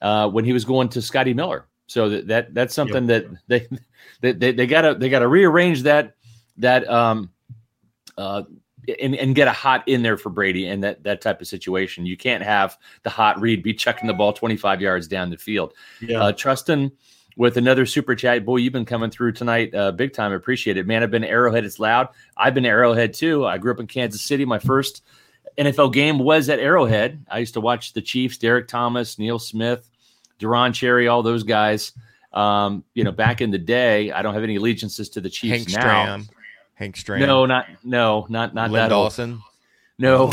uh, when he was going to Scotty Miller. So that, that that's something yep. that they they they gotta they gotta rearrange that that um uh and, and get a hot in there for Brady and that that type of situation. You can't have the hot read be checking the ball 25 yards down the field. Yeah. Uh, Trustin with another super chat. Boy, you've been coming through tonight, uh, big time. Appreciate it, man. I've been Arrowhead. It's loud. I've been Arrowhead too. I grew up in Kansas City. My first NFL game was at Arrowhead. I used to watch the Chiefs, Derrick Thomas, Neil Smith, Deron Cherry, all those guys. Um, you know, back in the day, I don't have any allegiances to the Chiefs Hank now. Stram. Hank Stram. No, not no, not not Len that Dawson. Old. No,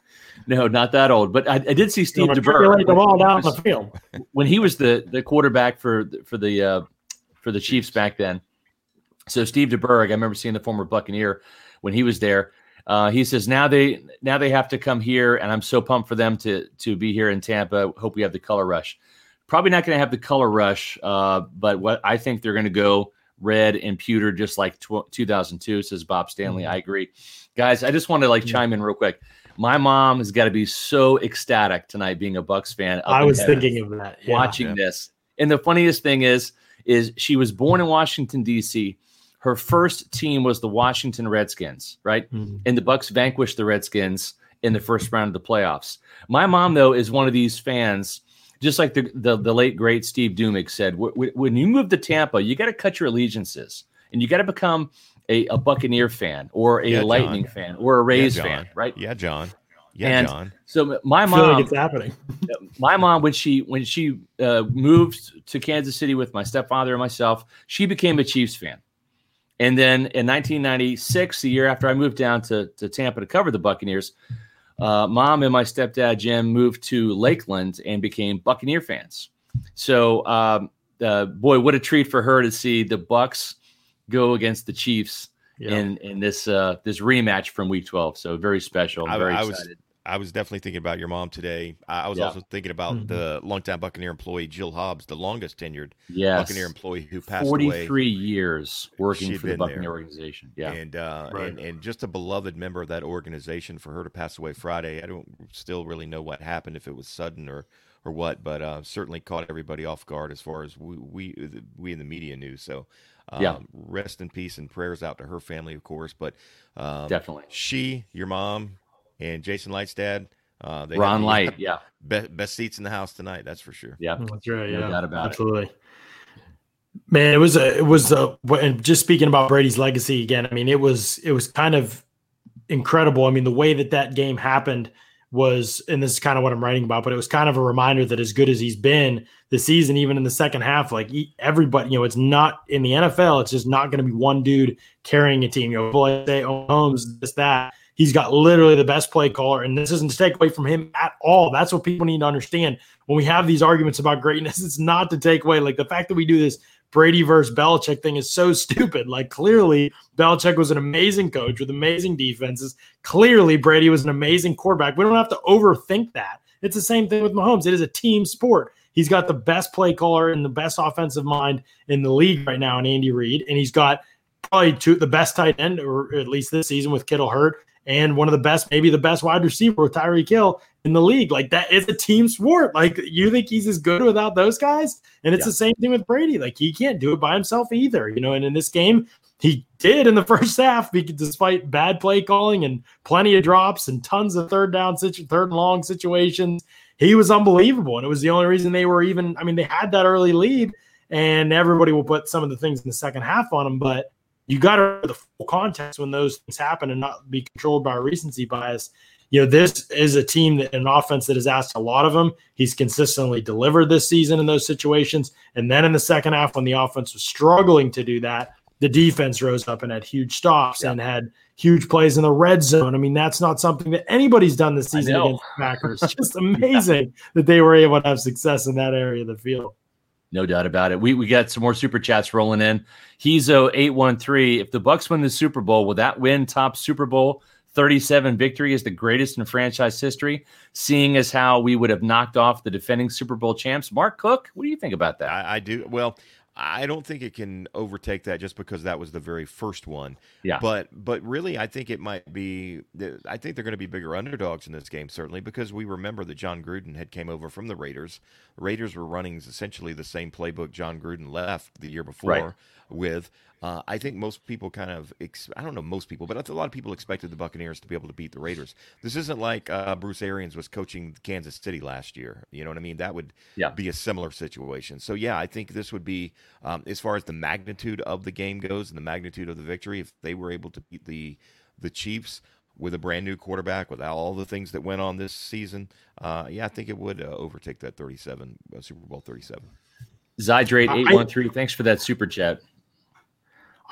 no, not that old. But I, I did see Steve DeBerg the ball down the field when he was the the quarterback for for the uh, for the Chiefs back then. So Steve DeBerg, I remember seeing the former Buccaneer when he was there. Uh, he says now they now they have to come here, and I'm so pumped for them to to be here in Tampa. Hope we have the color rush. Probably not going to have the color rush, uh, but what I think they're going to go red and pewter, just like tw- 2002, says Bob Stanley. Mm-hmm. I agree. Guys, I just want to like mm-hmm. chime in real quick. My mom has got to be so ecstatic tonight being a Bucks fan. I was thinking of that. Yeah. Watching yeah. this. And the funniest thing is, is she was born in Washington, D.C. Her first team was the Washington Redskins, right? Mm-hmm. And the Bucks vanquished the Redskins in the first round of the playoffs. My mom, though, is one of these fans just like the, the, the late great Steve Duemig said, when you move to Tampa, you got to cut your allegiances and you got to become a, a, Buccaneer fan or a yeah, Lightning John. fan or a Rays yeah, fan, right? Yeah, John. Yeah, and John. So my mom, like it's happening. my mom, when she when she uh, moved to Kansas City with my stepfather and myself, she became a Chiefs fan. And then in 1996, the year after I moved down to, to Tampa to cover the Buccaneers, uh, mom and my stepdad Jim moved to Lakeland and became Buccaneer fans. So, um, uh, boy, what a treat for her to see the Bucks go against the Chiefs yeah. in in this uh, this rematch from Week 12. So very special. Very I, I excited. Was, I was definitely thinking about your mom today. I was yeah. also thinking about mm-hmm. the longtime Buccaneer employee Jill Hobbs, the longest tenured yes. Buccaneer employee who passed 43 away. 43 years working for the Buccaneer there. organization. Yeah. And, uh, right. and and just a beloved member of that organization for her to pass away Friday. I don't still really know what happened if it was sudden or or what, but uh, certainly caught everybody off guard as far as we we, we in the media knew. So um, yeah. rest in peace and prayers out to her family, of course. But um, definitely, she, your mom, and Jason Licht's dad. Uh, they Ron Licht, yeah, best, best seats in the house tonight. That's for sure. Yeah, that's right. No yeah, doubt about absolutely. It. Man, it was a, it was a, and just speaking about Brady's legacy again. I mean, it was, it was kind of incredible. I mean, the way that that game happened was, and this is kind of what I'm writing about, but it was kind of a reminder that as good as he's been this season, even in the second half, like everybody, you know, it's not in the NFL. It's just not going to be one dude carrying a team. You know, people say, "Oh, Holmes, this that." He's got literally the best play caller, and this isn't to take away from him at all. That's what people need to understand when we have these arguments about greatness. It's not to take away. Like the fact that we do this Brady versus Belichick thing is so stupid. Like clearly, Belichick was an amazing coach with amazing defenses. Clearly, Brady was an amazing quarterback. We don't have to overthink that. It's the same thing with Mahomes. It is a team sport. He's got the best play caller and the best offensive mind in the league right now in Andy Reid, and he's got probably two, the best tight end, or at least this season with Kittle hurt, and one of the best, maybe the best wide receiver with Tyreek Hill in the league. Like that is a team sport. Like you think he's as good without those guys? And it's yeah. the same thing with Brady. Like he can't do it by himself either. You know, and in this game, he did in the first half, despite bad play calling and plenty of drops and tons of third down, situ- third and long situations. He was unbelievable, and it was the only reason they were even. I mean, they had that early lead, and everybody will put some of the things in the second half on him, but you got to the full context when those things happen and not be controlled by recency bias. You know, this is a team that an offense that has asked a lot of him. He's consistently delivered this season in those situations. And then in the second half, when the offense was struggling to do that, the defense rose up and had huge stops yeah. and had huge plays in the red zone. I mean, that's not something that anybody's done this season against the Packers. Just amazing yeah. that they were able to have success in that area of the field. No doubt about it. We we got some more super chats rolling in. Hezo eight one three. If the Bucks win the Super Bowl, will that win top Super Bowl thirty seven victory is the greatest in franchise history? Seeing as how we would have knocked off the defending Super Bowl champs, Mark Cook. What do you think about that? I, I do. Well, I don't think it can overtake that just because that was the very first one. Yeah. But but really, I think it might be. I think they're going to be bigger underdogs in this game, certainly because we remember that Jon Gruden had came over from the Raiders. Raiders were running essentially the same playbook Jon Gruden left the year before right. with. Uh, I think most people kind of, ex- I don't know most people, but a lot of people expected the Buccaneers to be able to beat the Raiders. This isn't like uh, Bruce Arians was coaching Kansas City last year. You know what I mean? That would yeah. be a similar situation. So, yeah, I think this would be, um, as far as the magnitude of the game goes and the magnitude of the victory, if they were able to beat the, the Chiefs with a brand new quarterback, with all the things that went on this season, uh, yeah, I think it would uh, overtake that 37, uh, Super Bowl 37. Zydrate813, thanks for that super chat.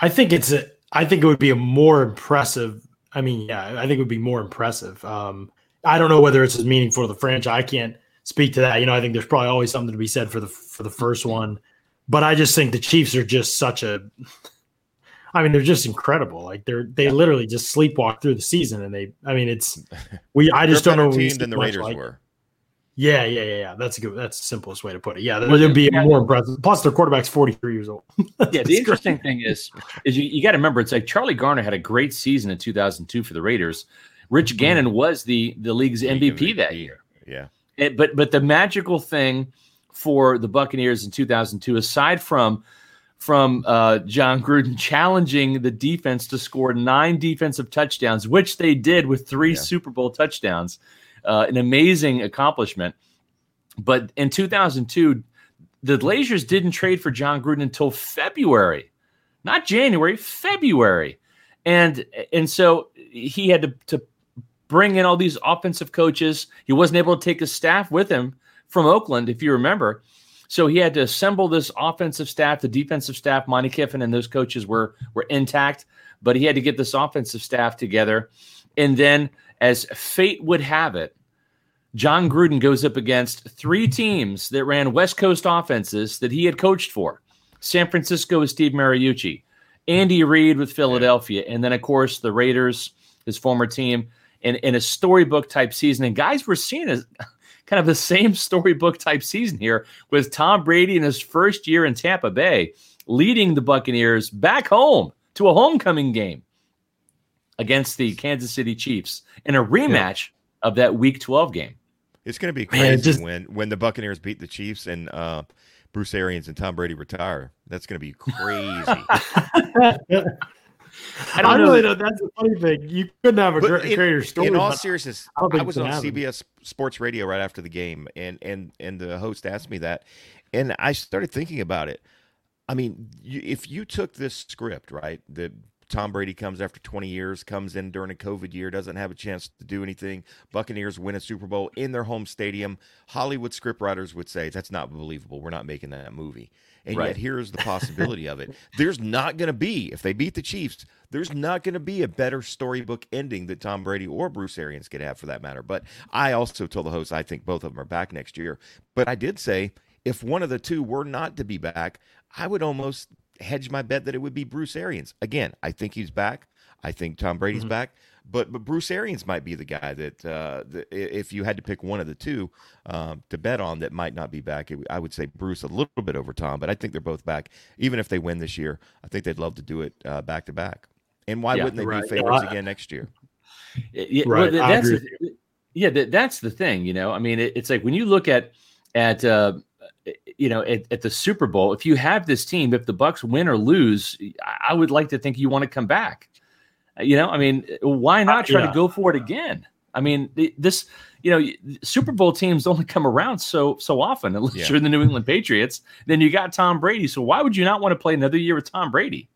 I think it's a. I think it would be a more impressive. I mean, yeah, I think it would be more impressive. Um, I don't know whether it's as meaningful to the franchise. I can't speak to that. You know, I think there's probably always something to be said for the for the first one, but I just think the Chiefs are just such a. I mean, they're just incredible. Like they're they yeah. literally just sleepwalk through the season, and they. I mean, it's we. I just don't know. Team than the Raiders like. were. Yeah, yeah, yeah, yeah. That's a good. That's the simplest way to put it. Yeah, it would be yeah. more impressive. Plus, their quarterback's forty three years old. yeah, the interesting thing is, is you, you got to remember, it's like Charlie Garner had a great season in two thousand two for the Raiders. Rich mm-hmm. Gannon was the the league's MVP, MVP that year. Yeah, it, but but the magical thing for the Buccaneers in two thousand two, aside from from uh, Jon Gruden challenging the defense to score nine defensive touchdowns, which they did with three yeah. Super Bowl touchdowns uh, an amazing accomplishment. But in 2002, the Blazers didn't trade for Jon Gruden until February, not January, February. And and so he had to, to bring in all these offensive coaches. He wasn't able to take his staff with him from Oakland, if you remember. So he had to assemble this offensive staff, the defensive staff. Monte Kiffin and those coaches were were intact, but he had to get this offensive staff together. And then, as fate would have it, Jon Gruden goes up against three teams that ran West Coast offenses that he had coached for San Francisco with Steve Mariucci, Andy Reid with Philadelphia, and then, of course, the Raiders, his former team, in, in a storybook type season. And guys, were seeing as kind of the same storybook type season here with Tom Brady in his first year in Tampa Bay, leading the Buccaneers back home to a homecoming game against the Kansas City Chiefs in a rematch yeah. of that Week 12 game. It's going to be crazy Man, just, when when the Buccaneers beat the Chiefs and uh, Bruce Arians and Tom Brady retire. That's going to be crazy. I don't I really know. That's a funny thing. You couldn't have a but great, in, greater story. In all seriousness, I, I was on happen. CBS Sports Radio right after the game, and and and the host asked me that, and I started thinking about it. I mean, you, if you took this script, right, that Tom Brady comes after 20 years, comes in during a COVID year, doesn't have a chance to do anything. Buccaneers win a Super Bowl in their home stadium. Hollywood scriptwriters would say that's not believable. We're not making that movie. And right. yet here's the possibility of it. There's not going to be if they beat the Chiefs, there's not going to be a better storybook ending that Tom Brady or Bruce Arians could have for that matter. But I also told the host I think both of them are back next year. But I did say if one of the two were not to be back, I would almost hedge my bet that it would be Bruce Arians. Again, I think he's back. I think Tom Brady's mm-hmm. back. But but Bruce Arians might be the guy that, uh, if you had to pick one of the two um, to bet on that might not be back, it, I would say Bruce a little bit over Tom. But I think they're both back. Even if they win this year, I think they'd love to do it uh, back to back. And why yeah, wouldn't they right. be favorites yeah, again next year? Yeah, right. Well, that's the, yeah, that, that's the thing. You know, I mean, it, it's like when you look at at uh, you know, at, at, the Super Bowl, if you have this team, if the bucks win or lose, I would like to think you want to come back. You know, I mean, why not try yeah. to go for it again? I mean, this, you know, Super Bowl teams only come around so so often, unless yeah. you're the New England Patriots. Then you got Tom Brady. So why would you not want to play another year with Tom Brady?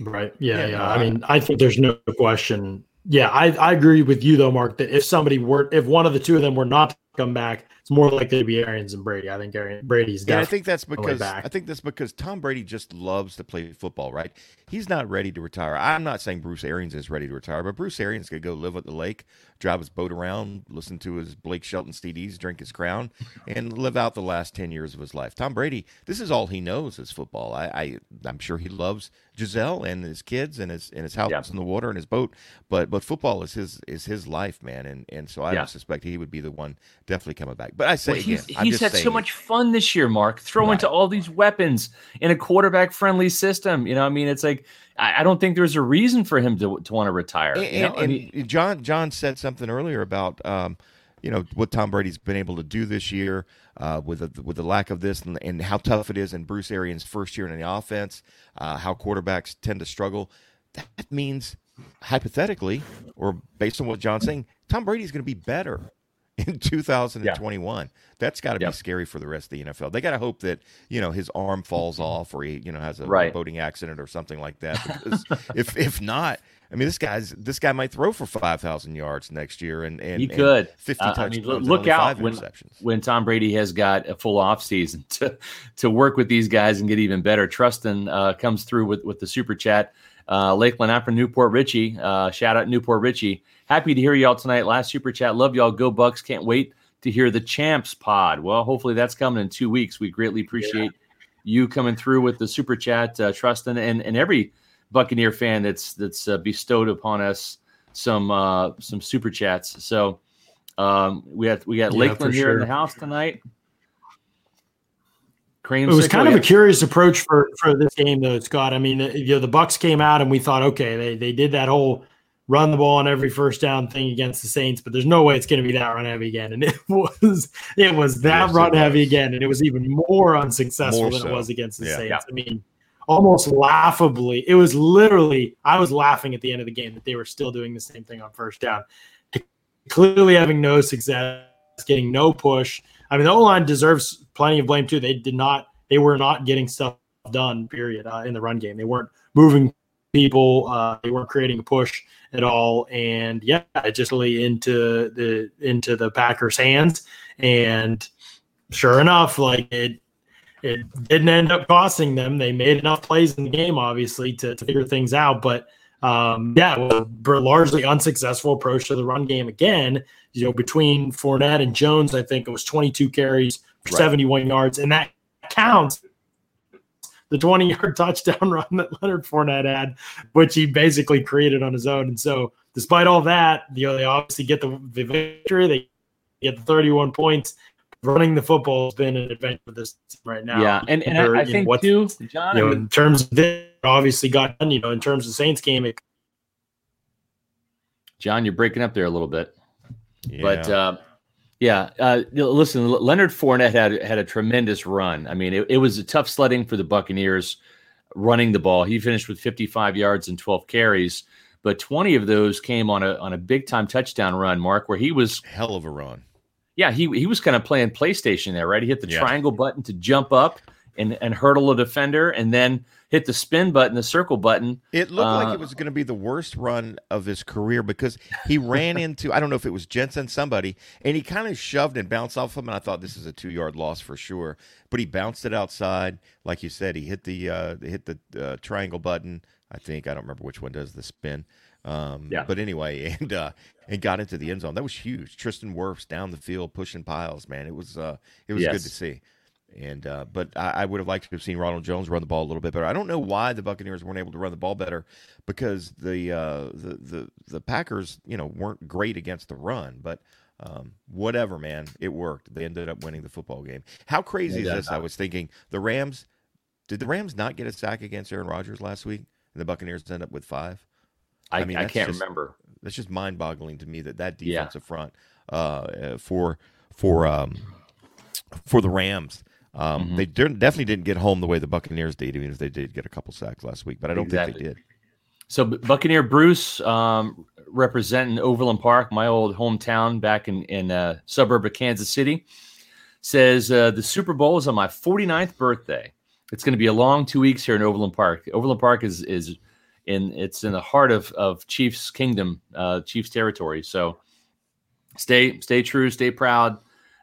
Right. Yeah, yeah. yeah. I mean, I think there's no question. Yeah, I, I agree with you though, Mark, that if somebody were if one of the two of them were not to come back, it's more likely to be Arians and Brady. I think Arian, Brady's definitely. I think that's because I think that's because Tom Brady just loves to play football. Right? He's not ready to retire. I'm not saying Bruce Arians is ready to retire, but Bruce Arians could go live at the lake, drive his boat around, listen to his Blake Shelton CDs, drink his Crown, and live out the last ten years of his life. Tom Brady, this is all he knows is football. I, I I'm sure he loves Gisele and his kids and his and his house yeah. in the water and his boat, but but football is his is his life, man. And and so I yeah. suspect he would be the one definitely coming back. But I say well, he's, again, he's had so much fun this year, Mark, Throw right. to all these weapons in a quarterback friendly system. You know, I mean, it's like I, I, don't think there's a reason for him to to want to retire. And, you know? and, and John John said something earlier about um, you know what Tom Brady's been able to do this year uh, with the, with the lack of this and, and, how tough it is in Bruce Arians' first year in the offense, uh, how quarterbacks tend to struggle. That means hypothetically, or based on what John's saying, Tom Brady's going to be better in 2021. Yeah. That's got to yep. be scary for the rest of the NFL. They got to hope that you know his arm falls off or he you know has a right. boating accident or something like that. Because if if not, I mean this guy's this guy might throw for 5,000 yards next year and and he could 50 uh, touchdowns. I mean, look out when when Tom Brady has got a full off season to to work with these guys and get even better. Trustin uh, comes through with with the super chat. Uh, Lakeland after New Port Richey. Uh, shout out New Port Richey. Happy to hear y'all tonight. Last super chat. Love y'all. Go Bucks. Can't wait to hear the champs pod. Well, hopefully that's coming in two weeks. We greatly appreciate yeah. you coming through with the super chat, uh, Trustin, and and every Buccaneer fan that's that's uh, bestowed upon us some uh, some super chats. So um, we have we got yeah, Lakeland here sure. in the house tonight. Cream it was kind of a curious approach for for this game, though, Scott. I mean, you know, the Bucks came out and we thought, okay, they they did that whole run the ball on every first down thing against the Saints, but there's no way it's going to be that run heavy again. And it was it was that yes, run heavy again, and it was even more unsuccessful more than so. it was against the yeah. Saints. Yeah. I mean, almost laughably, it was literally I was laughing at the end of the game that they were still doing the same thing on first down, clearly having no success, getting no push. I mean, the O line deserves plenty of blame too. They did not, they were not getting stuff done. Period. Uh, in the run game, they weren't moving people. Uh, they weren't creating a push at all, and yeah, it just really into the into the Packers' hands. And sure enough, like it, it didn't end up costing them. They made enough plays in the game, obviously, to, to figure things out. But um, yeah, largely unsuccessful approach to the run game again. You know, between Fournette and Jones, I think it was 22 carries right. 71 yards, and that counts the 20 yard touchdown run that Leonard Fournette had, which he basically created on his own. And so, despite all that, you know, they obviously get the, the victory. They get the 31 points. Running the football has been an adventure for this right now. Yeah, and, and I, I think know, too, John. You know, in terms of this, obviously got done. You know, in terms of Saints game, it, John, you're breaking up there a little bit, yeah. but uh, yeah, uh, listen, Leonard Fournette had had a tremendous run. I mean, it, it, was a tough sledding for the Buccaneers running the ball. He finished with 55 yards and 12 carries, but 20 of those came on a on a big time touchdown run, Mark, where he was hell of a run. Yeah, he he was kind of playing PlayStation there, right? He hit the yeah. triangle button to jump up and and hurdle a defender, and then hit the spin button, the circle button. It looked uh, like it was going to be the worst run of his career because he ran into I don't know if it was Jensen somebody, and he kind of shoved and bounced off him, and I thought this is a two yard loss for sure. But he bounced it outside, like you said. He hit the uh, hit the uh, triangle button. I think I don't remember which one does the spin. Um, yeah. But anyway, and uh, and got into the end zone. That was huge. Tristan Wirfs down the field pushing piles. Man, it was uh, it was yes. good to see. And uh, but I, I, would have liked to have seen Ronald Jones run the ball a little bit better. I don't know why the Buccaneers weren't able to run the ball better because the uh, the, the the Packers you know weren't great against the run, but. Um, whatever, man, it worked. They ended up winning the football game. How crazy is this? I was thinking the Rams. Did the Rams not get a sack against Aaron Rodgers last week, and the Buccaneers end up with five? I, I mean, I can't just, remember. That's just mind-boggling to me that that defensive yeah. front uh, for for um, for the Rams um, mm-hmm. They definitely didn't get home the way the Buccaneers did, even if they did get a couple sacks last week. But I don't exactly. think they did. So Buccaneer Bruce um, representing Overland Park, my old hometown back in in a suburb of Kansas City, says uh, the Super Bowl is on my 49th birthday. It's going to be a long two weeks here in Overland Park. Overland Park is is in it's in the heart of of Chiefs Kingdom, uh, Chiefs territory. So stay stay true, stay proud,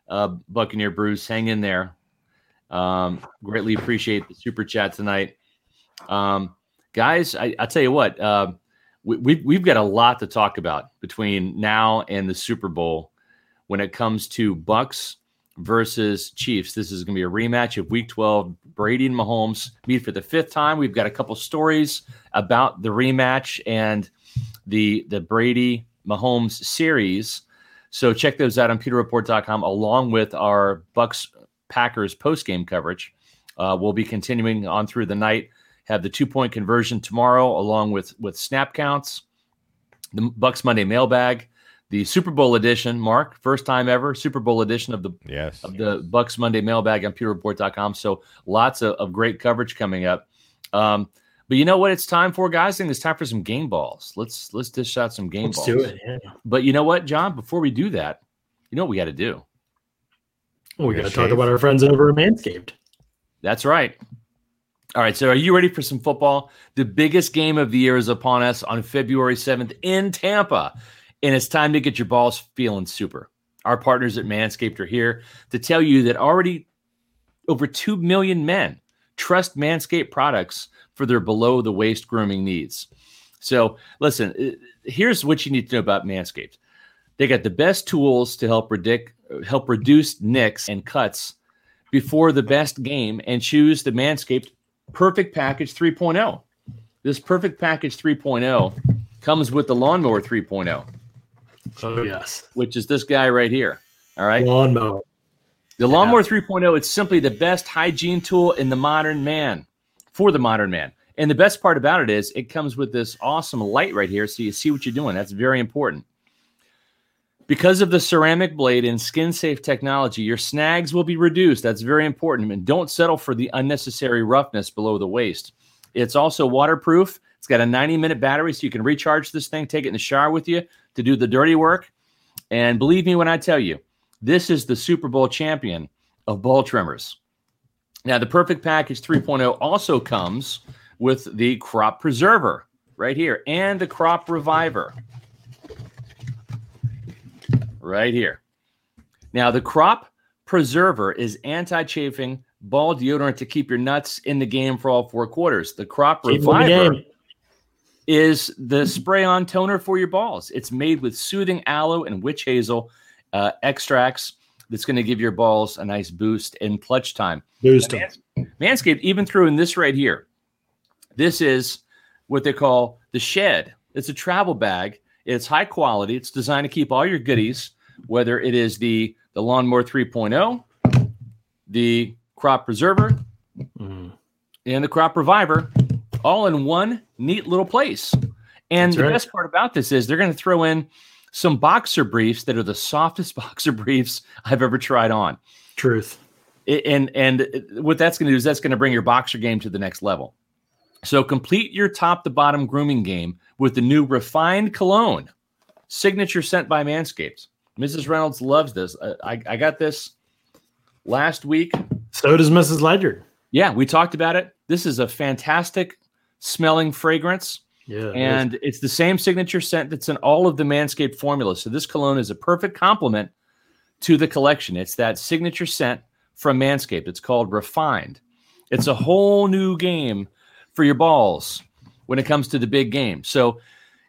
uh, Buccaneer Bruce. Hang in there. Um, greatly appreciate the super chat tonight, um, guys. I, I tell you what, uh, we, we've we've got a lot to talk about between now and the Super Bowl when it comes to Bucks versus Chiefs. This is going to be a rematch of Week 12. Brady and Mahomes meet for the fifth time. We've got a couple stories about the rematch and the the Brady Mahomes series. So check those out on PewterReport.com along with our Bucks Packers post game coverage. Uh, we'll be continuing on through the night. Have the two point conversion tomorrow, along with with snap counts. The Bucks Monday mailbag the Super Bowl edition, Mark, first time ever Super Bowl edition of the yes of the Bucks Monday mailbag on PewterReport.com. So lots of, of great coverage coming up. Um, but you know what? It's time for guys. I think it's time for some game balls. Let's let's dish out some game Let's balls. do it. Yeah. But you know what, John? Before we do that, you know what we got to do. Well, we got to talk about our friends over at Manscaped. That's right. All right. So, are you ready for some football? The biggest game of the year is upon us on February 7th in Tampa. And it's time to get your balls feeling super. Our partners at Manscaped are here to tell you that already over 2 million men trust Manscaped products for their below the waist grooming needs. So, listen, uh, here's what you need to know about Manscaped. They got the best tools to help predict, help reduce nicks and cuts before the best game and choose the Manscaped Perfect Package 3.0. This Perfect Package 3.0 comes with the Lawnmower 3.0, Oh yes, which is this guy right here. All right. lawnmower. The Lawnmower 3.0 it's simply the best hygiene tool in the modern man for the modern man. And the best part about it is it comes with this awesome light right here so you see what you're doing. That's very important. Because of the ceramic blade and skin safe technology, your snags will be reduced. That's very important. And don't settle for the unnecessary roughness below the waist. It's also waterproof. It's got a 90 minute battery so you can recharge this thing, take it in the shower with you to do the dirty work. And believe me when I tell you, this is the Super Bowl champion of ball trimmers. Now, the Perfect Package 3.0 also comes with the Crop Preserver right here and the Crop Reviver right here. Now, the Crop Preserver is anti chafing ball deodorant to keep your nuts in the game for all four quarters. The Crop Keep Reviver is the spray on toner for your balls. It's made with soothing aloe and witch hazel uh, extracts that's going to give your balls a nice boost in clutch time. Boost 'em. Manscaped even threw in this right here. This is what they call the shed. It's a travel bag. It's high quality. It's designed to keep all your goodies, whether it is the the lawnmower 3.0, the crop preserver, Mm. and the crop reviver all in one neat little place. And That's the right. best part about this is they're going to throw in some boxer briefs that are the softest boxer briefs I've ever tried on. Truth. And and what that's going to do is that's going to bring your boxer game to the next level. So complete your top to bottom grooming game with the new refined cologne, signature scent by Manscaped. Mrs. Reynolds loves this. I, I, I got this last week So does Mrs. Ledger. yeah, we talked about it. This is a fantastic smelling fragrance, Yeah. it and it's the same signature scent that's in all of the Manscaped formulas. So this cologne is a perfect complement to the collection. It's that signature scent from Manscaped. It's called Refined. It's a whole new game for your balls when it comes to the big game. So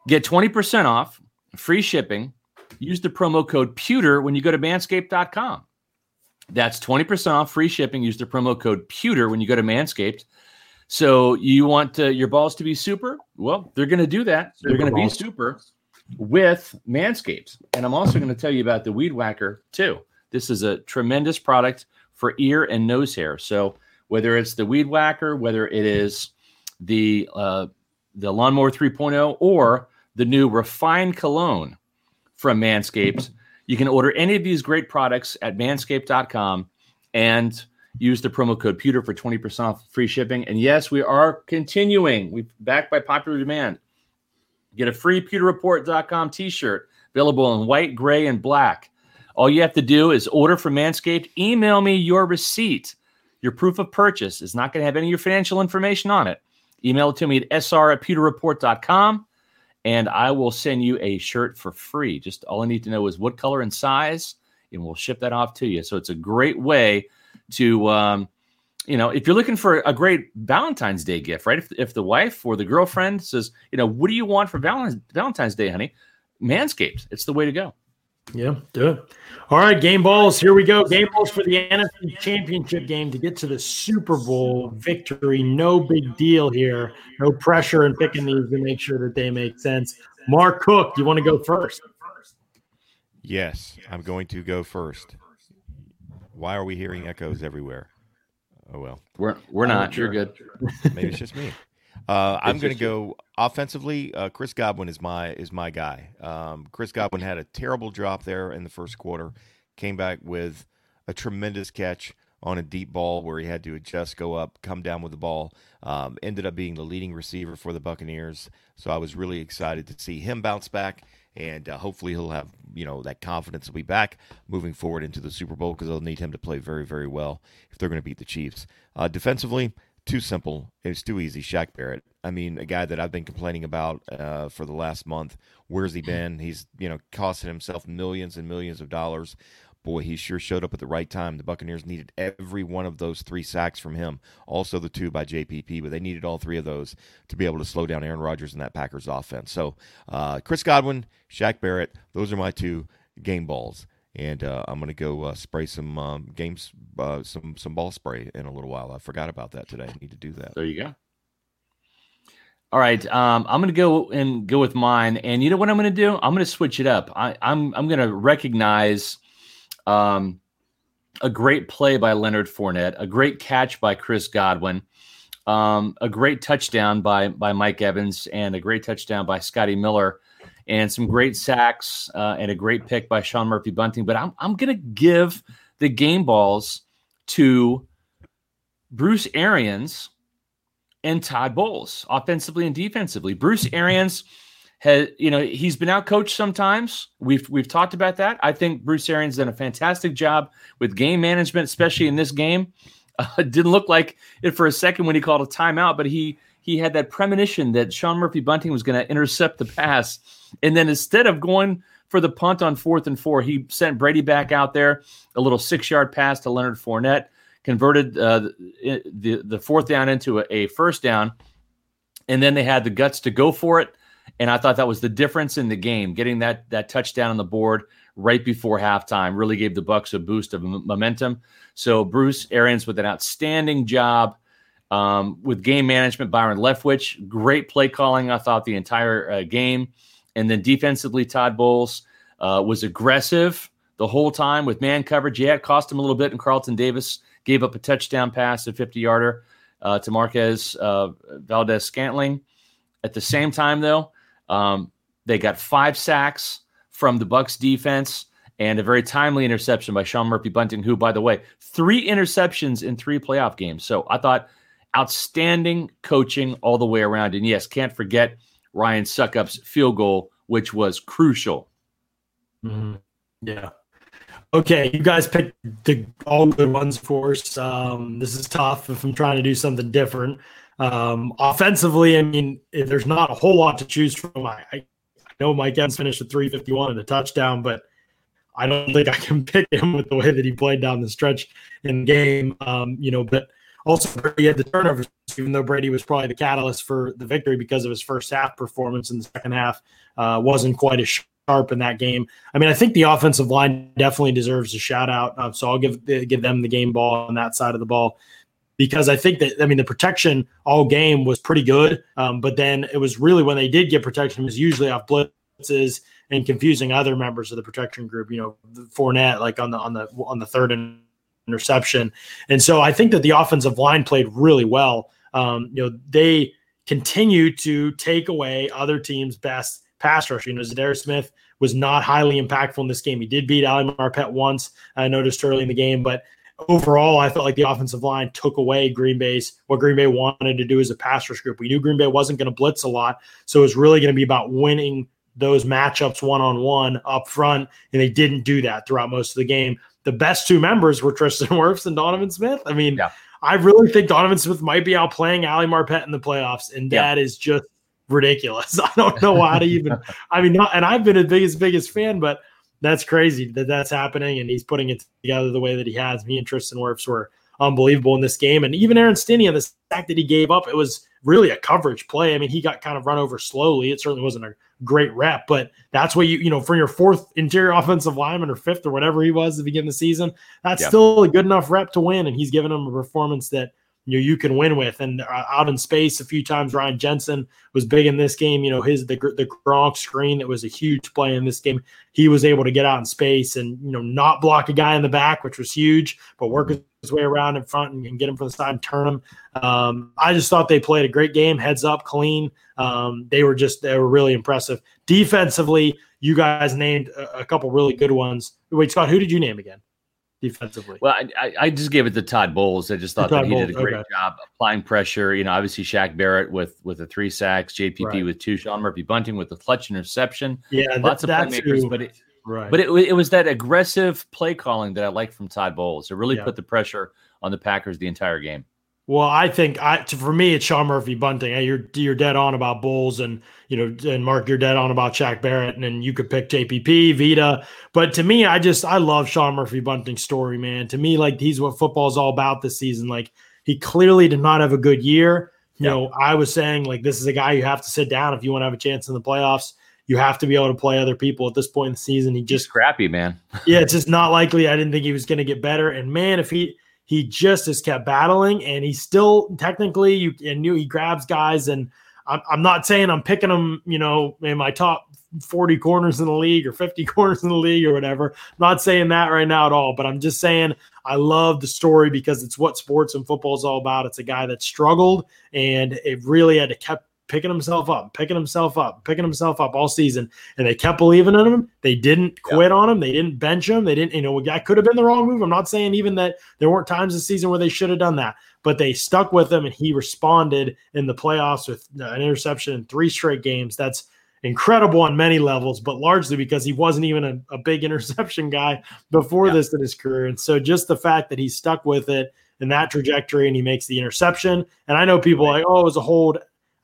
get 20% off, free shipping. Use the promo code PEWTER when you go to manscaped.com. That's 20% off free shipping. Use the promo code PEWTER when you go to Manscaped. So you want uh, your balls to be super? Well, they're going to do that. they're going to be super with Manscaped. And I'm also going to tell you about the Weed Whacker too. This is a tremendous product for ear and nose hair. So whether it's the Weed Whacker, whether it is the uh, the Lawnmower 3.0 or the new refined cologne from Manscaped, you can order any of these great products at manscaped.com and use the promo code pewter for 20% off free shipping. And yes, we are continuing. We've backed by popular demand. Get a free pewterreport.com t-shirt available in white, gray, and black. All you have to do is order from Manscaped, email me your receipt. Your proof of purchase is not going to have any of your financial information on it. email it to me at sr at pewterreport.com and I will send you a shirt for free. Just all I need to know is what color and size, and we'll ship that off to you. So it's a great way to, um, you know, if you're looking for a great Valentine's Day gift, right? If, if the wife or the girlfriend says, you know, what do you want for Valentine's Day, honey? Manscaped. It's the way to go. Yeah, do it. All right, game balls. Here we go. Game balls for the NFC Championship game to get to the Super Bowl victory. No big deal here. No pressure in picking these to make sure that they make sense. Mark Cook, do you want to go first? Yes, I'm going to go first. Why are we hearing echoes everywhere? Oh well, we're we're not. You're good. Maybe it's just me. Uh, I'm going to go offensively. Uh, Chris Godwin is my is my guy. Um, Chris Godwin had a terrible drop there in the first quarter. Came back with a tremendous catch on a deep ball where he had to adjust, go up, come down with the ball. Um, ended up being the leading receiver for the Buccaneers. So I was really excited to see him bounce back, and uh, hopefully he'll have you know that confidence to be back moving forward into the Super Bowl because they'll need him to play very very well if they're going to beat the Chiefs. Uh, defensively, too simple. It's too easy. Shaq Barrett. I mean, a guy that I've been complaining about uh, for the last month. Where's he been? He's you know costing himself millions and millions of dollars. Boy, he sure showed up at the right time. The Buccaneers needed every one of those three sacks from him. Also the two by JPP, but they needed all three of those to be able to slow down Aaron Rodgers and that Packers offense. So, uh, Chris Godwin, Shaq Barrett, those are my two game balls and uh, I'm to go uh, spray some um, games, uh, some some ball spray in a little while. I forgot about that today. I need to do that. There you go. All right, um, I'm to go and go with mine, and you know what I'm to do? I'm to switch it up. I, am I'm, I'm to recognize um, a great play by Leonard Fournette, a great catch by Chris Godwin, um, a great touchdown by by Mike Evans, and a great touchdown by Scotty Miller and some great sacks uh, and a great pick by Sean Murphy Bunting. But I'm, I'm going to give the game balls to Bruce Arians and Todd Bowles, offensively and defensively. Bruce Arians has, you know, he's been out coached sometimes. We've we've talked about that. I think Bruce Arians done a fantastic job with game management, especially in this game. Uh, didn't look like it for a second when he called a timeout, but he he had that premonition that Sean Murphy Bunting was going to intercept the pass. And then instead of going for the punt on fourth and four, he sent Brady back out there, a little six yard pass to Leonard Fournette, converted uh, the, the fourth down into a, a first down. And then they had the guts to go for it. And I thought that was the difference in the game. Getting that that touchdown on the board right before halftime really gave the Bucks a boost of momentum. So Bruce Arians with an outstanding job um, with game management, Byron Leftwich, great play calling, I thought, the entire uh, game. And then defensively, Todd Bowles uh, was aggressive the whole time with man coverage. Yeah, it cost him a little bit, and Carlton Davis gave up a touchdown pass, a 50 yarder uh, to Marquez uh, Valdes Scantling. At the same time, though, um, they got five sacks from the Bucks defense and a very timely interception by Sean Murphy Bunting, who, by the way, three interceptions in three playoff games. So I thought outstanding coaching all the way around. And yes, can't forget Ryan Succop's field goal, which was crucial. Mm-hmm. Yeah. Okay, you guys picked the all good ones for us. Um, this is tough if I'm trying to do something different. Um, offensively, I mean, there's not a whole lot to choose from. I, I know Mike Evans finished with 351 and a touchdown, but I don't think I can pick him with the way that he played down the stretch in game. Um, you know, but also, Brady had the turnovers, even though Brady was probably the catalyst for the victory because of his first half performance. In the second half, uh, wasn't quite as sharp in that game. I mean, I think the offensive line definitely deserves a shout out. Uh, so I'll give give them the game ball on that side of the ball because I think that I mean the protection all game was pretty good, um, but then it was really when they did get protection was usually off blitzes and confusing other members of the protection group. You know, Fournette like on the on the on the third and interception. And so I think that the offensive line played really well. Um, you know, they continue to take away other teams' best pass rush. You know, Za'Darius Smith was not highly impactful in this game. He did beat Ali Marpet once, I noticed early in the game, but overall, I felt like the offensive line took away Green Bay's what Green Bay wanted to do as a pass rush group. We knew Green Bay wasn't going to blitz a lot, so it was really going to be about winning those matchups one on one up front, and they didn't do that throughout most of the game the best two members were Tristan Wirfs and Donovan Smith. I mean, yeah. I really think Donovan Smith might be outplaying Ali Marpet in the playoffs, and that yeah. is just ridiculous. I don't know how to even. I mean, not, and I've been a biggest biggest fan, but that's crazy that that's happening, and he's putting it together the way that he has. Me and Tristan Wirfs were unbelievable in this game, and even Aaron Stinnie, and the sack that he gave up, it was really a coverage play. I mean, he got kind of run over slowly. It certainly wasn't a great rep, but that's what you, you know, for your fourth interior offensive lineman or fifth or whatever he was to begin the season, that's yeah. still a good enough rep to win. And he's given him a performance that you know, you can win with. And uh, out in space a few times, Ryan Jensen was big in this game. You know, his the the Gronk screen that was a huge play in this game. He was able to get out in space and you know not block a guy in the back, which was huge, but work his way around in front and, and get him from the side and turn him. Um, I just thought they played a great game, heads up, clean. Um, they were just they were really impressive defensively. You guys named a, a couple really good ones. Wait, Scott, who did you name again? defensively? Well, I, I just gave it to Todd Bowles. I just thought that he Bowles, did a great okay. job applying pressure. You know, obviously Shaq Barrett with with the three sacks, JPP right. with two, Sean Murphy Bunting with the clutch interception. Yeah, lots of playmakers, who, but it, right. but it, it was that aggressive play calling that I liked from Todd Bowles. It really yeah. put the pressure on the Packers the entire game. Well, I think I for me it's Sean Murphy Bunting. You're you're dead on about Bowles and you know and Mark you're dead on about Shaq Barrett and then you could pick JPP Vita. But to me, I just I love Sean Murphy bunting story, man. To me, like he's what football's all about this season. Like he clearly did not have a good year. You yep. know, I was saying like this is a guy you have to sit down if you want to have a chance in the playoffs. You have to be able to play other people at this point in the season. He just He's crappy, man. yeah, it's just not likely. I didn't think he was going to get better. And man, if he he just has kept battling and he's still technically you and knew he grabs guys and I'm, I'm not saying I'm picking him, you know, in my top 40 corners in the league or 50 corners in the league or whatever. I'm not saying that right now at all, but I'm just saying I love the story because it's what sports and football is all about. It's a guy that struggled and it really had to kept picking himself up, picking himself up, picking himself up all season. And they kept believing in him. They didn't quit on him. They didn't bench him. They didn't, you know, that could have been the wrong move. I'm not saying even that there weren't times this season where they should have done that, but they stuck with him and he responded in the playoffs with uh, an interception in three straight games. That's incredible on many levels, but largely because he wasn't even a, a big interception guy before yeah. this in his career. And so just the fact that he stuck with it in that trajectory and he makes the interception. And I know people right. like, oh, it was a hold.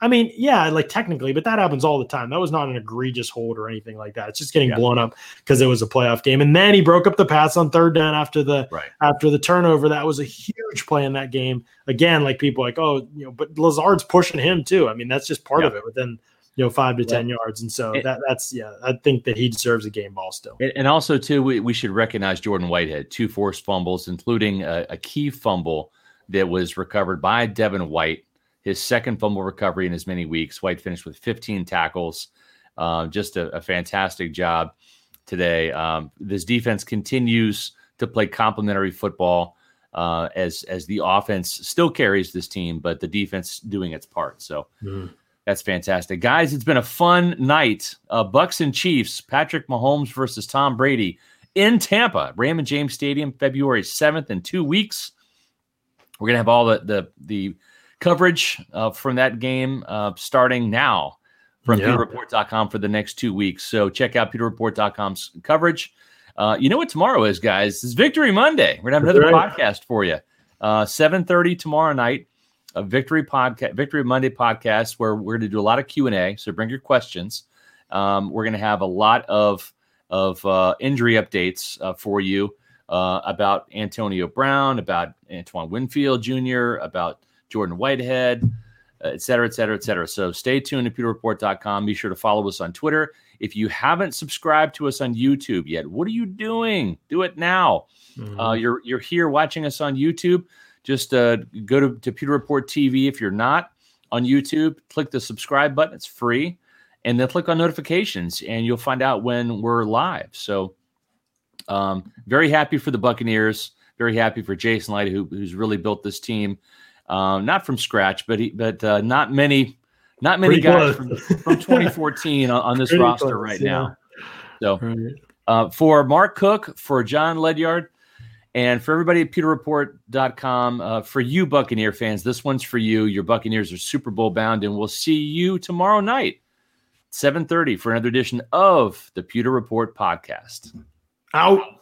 I mean, yeah, like technically, but that happens all the time. That was not an egregious hold or anything like that. It's just getting yeah. blown up because it was a playoff game. And then he broke up the pass on third down after the right. after the turnover. That was a huge play in that game. Again, like people like, oh, you know, but Lazard's pushing him too. I mean, that's just part yeah. of it within you know five to ten yards. And so that that's yeah, I think that he deserves a game ball still. And also too, we, we should recognize Jordan Whitehead, two forced fumbles, including a, a key fumble that was recovered by Devin White his second fumble recovery in as many weeks. White finished with 15 tackles. Uh, just a, a, fantastic job today. Um, this defense continues to play complementary football uh, as as the offense still carries this team, but the defense doing its part. So mm. that's fantastic, guys. It's been a fun night. Uh, Bucks and Chiefs. Patrick Mahomes versus Tom Brady in Tampa, Raymond James Stadium, February 7th in two weeks. We're gonna have all the the the coverage uh, from that game uh, starting now from yeah. PewterReport.com for the next two weeks. So check out PewterReport.com's coverage. Uh, you know what tomorrow is, guys? It's Victory Monday. We're gonna have another right. podcast for you. Uh, 7:30 tomorrow night, a Victory podcast, Victory Monday podcast, where we're gonna do a lot of Q and A. So bring your questions. Um, we're gonna have a lot of of uh, injury updates uh, for you uh, about Antonio Brown, about Antoine Winfield Jr., about Jordan Whitehead, uh, et cetera, et cetera, et cetera. So stay tuned to PewterReport.com. Be sure to follow us on Twitter. If you haven't subscribed to us on YouTube yet, what are you doing? Do it now. Mm-hmm. Uh, you're you're here watching us on YouTube. Just uh, go to, to Pewter Report TV. If you're not on YouTube, click the subscribe button. It's free, and then click on notifications, and you'll find out when we're live. So, um, very happy for the Buccaneers. Very happy for Jason Licht, who, who's really built this team um, not from scratch, but he, but uh, not many, not many Pretty guys from, from 2014 on, on, this Pretty roster close, right yeah. now. So, right. uh, for Mark Cook, for Jon Ledyard, and for everybody at PewterReport.com, uh, for you Buccaneer fans, this one's for you. Your Buccaneers are Super Bowl bound, and we'll see you tomorrow night, 7:30, for another edition of the Pewter Report podcast. Out.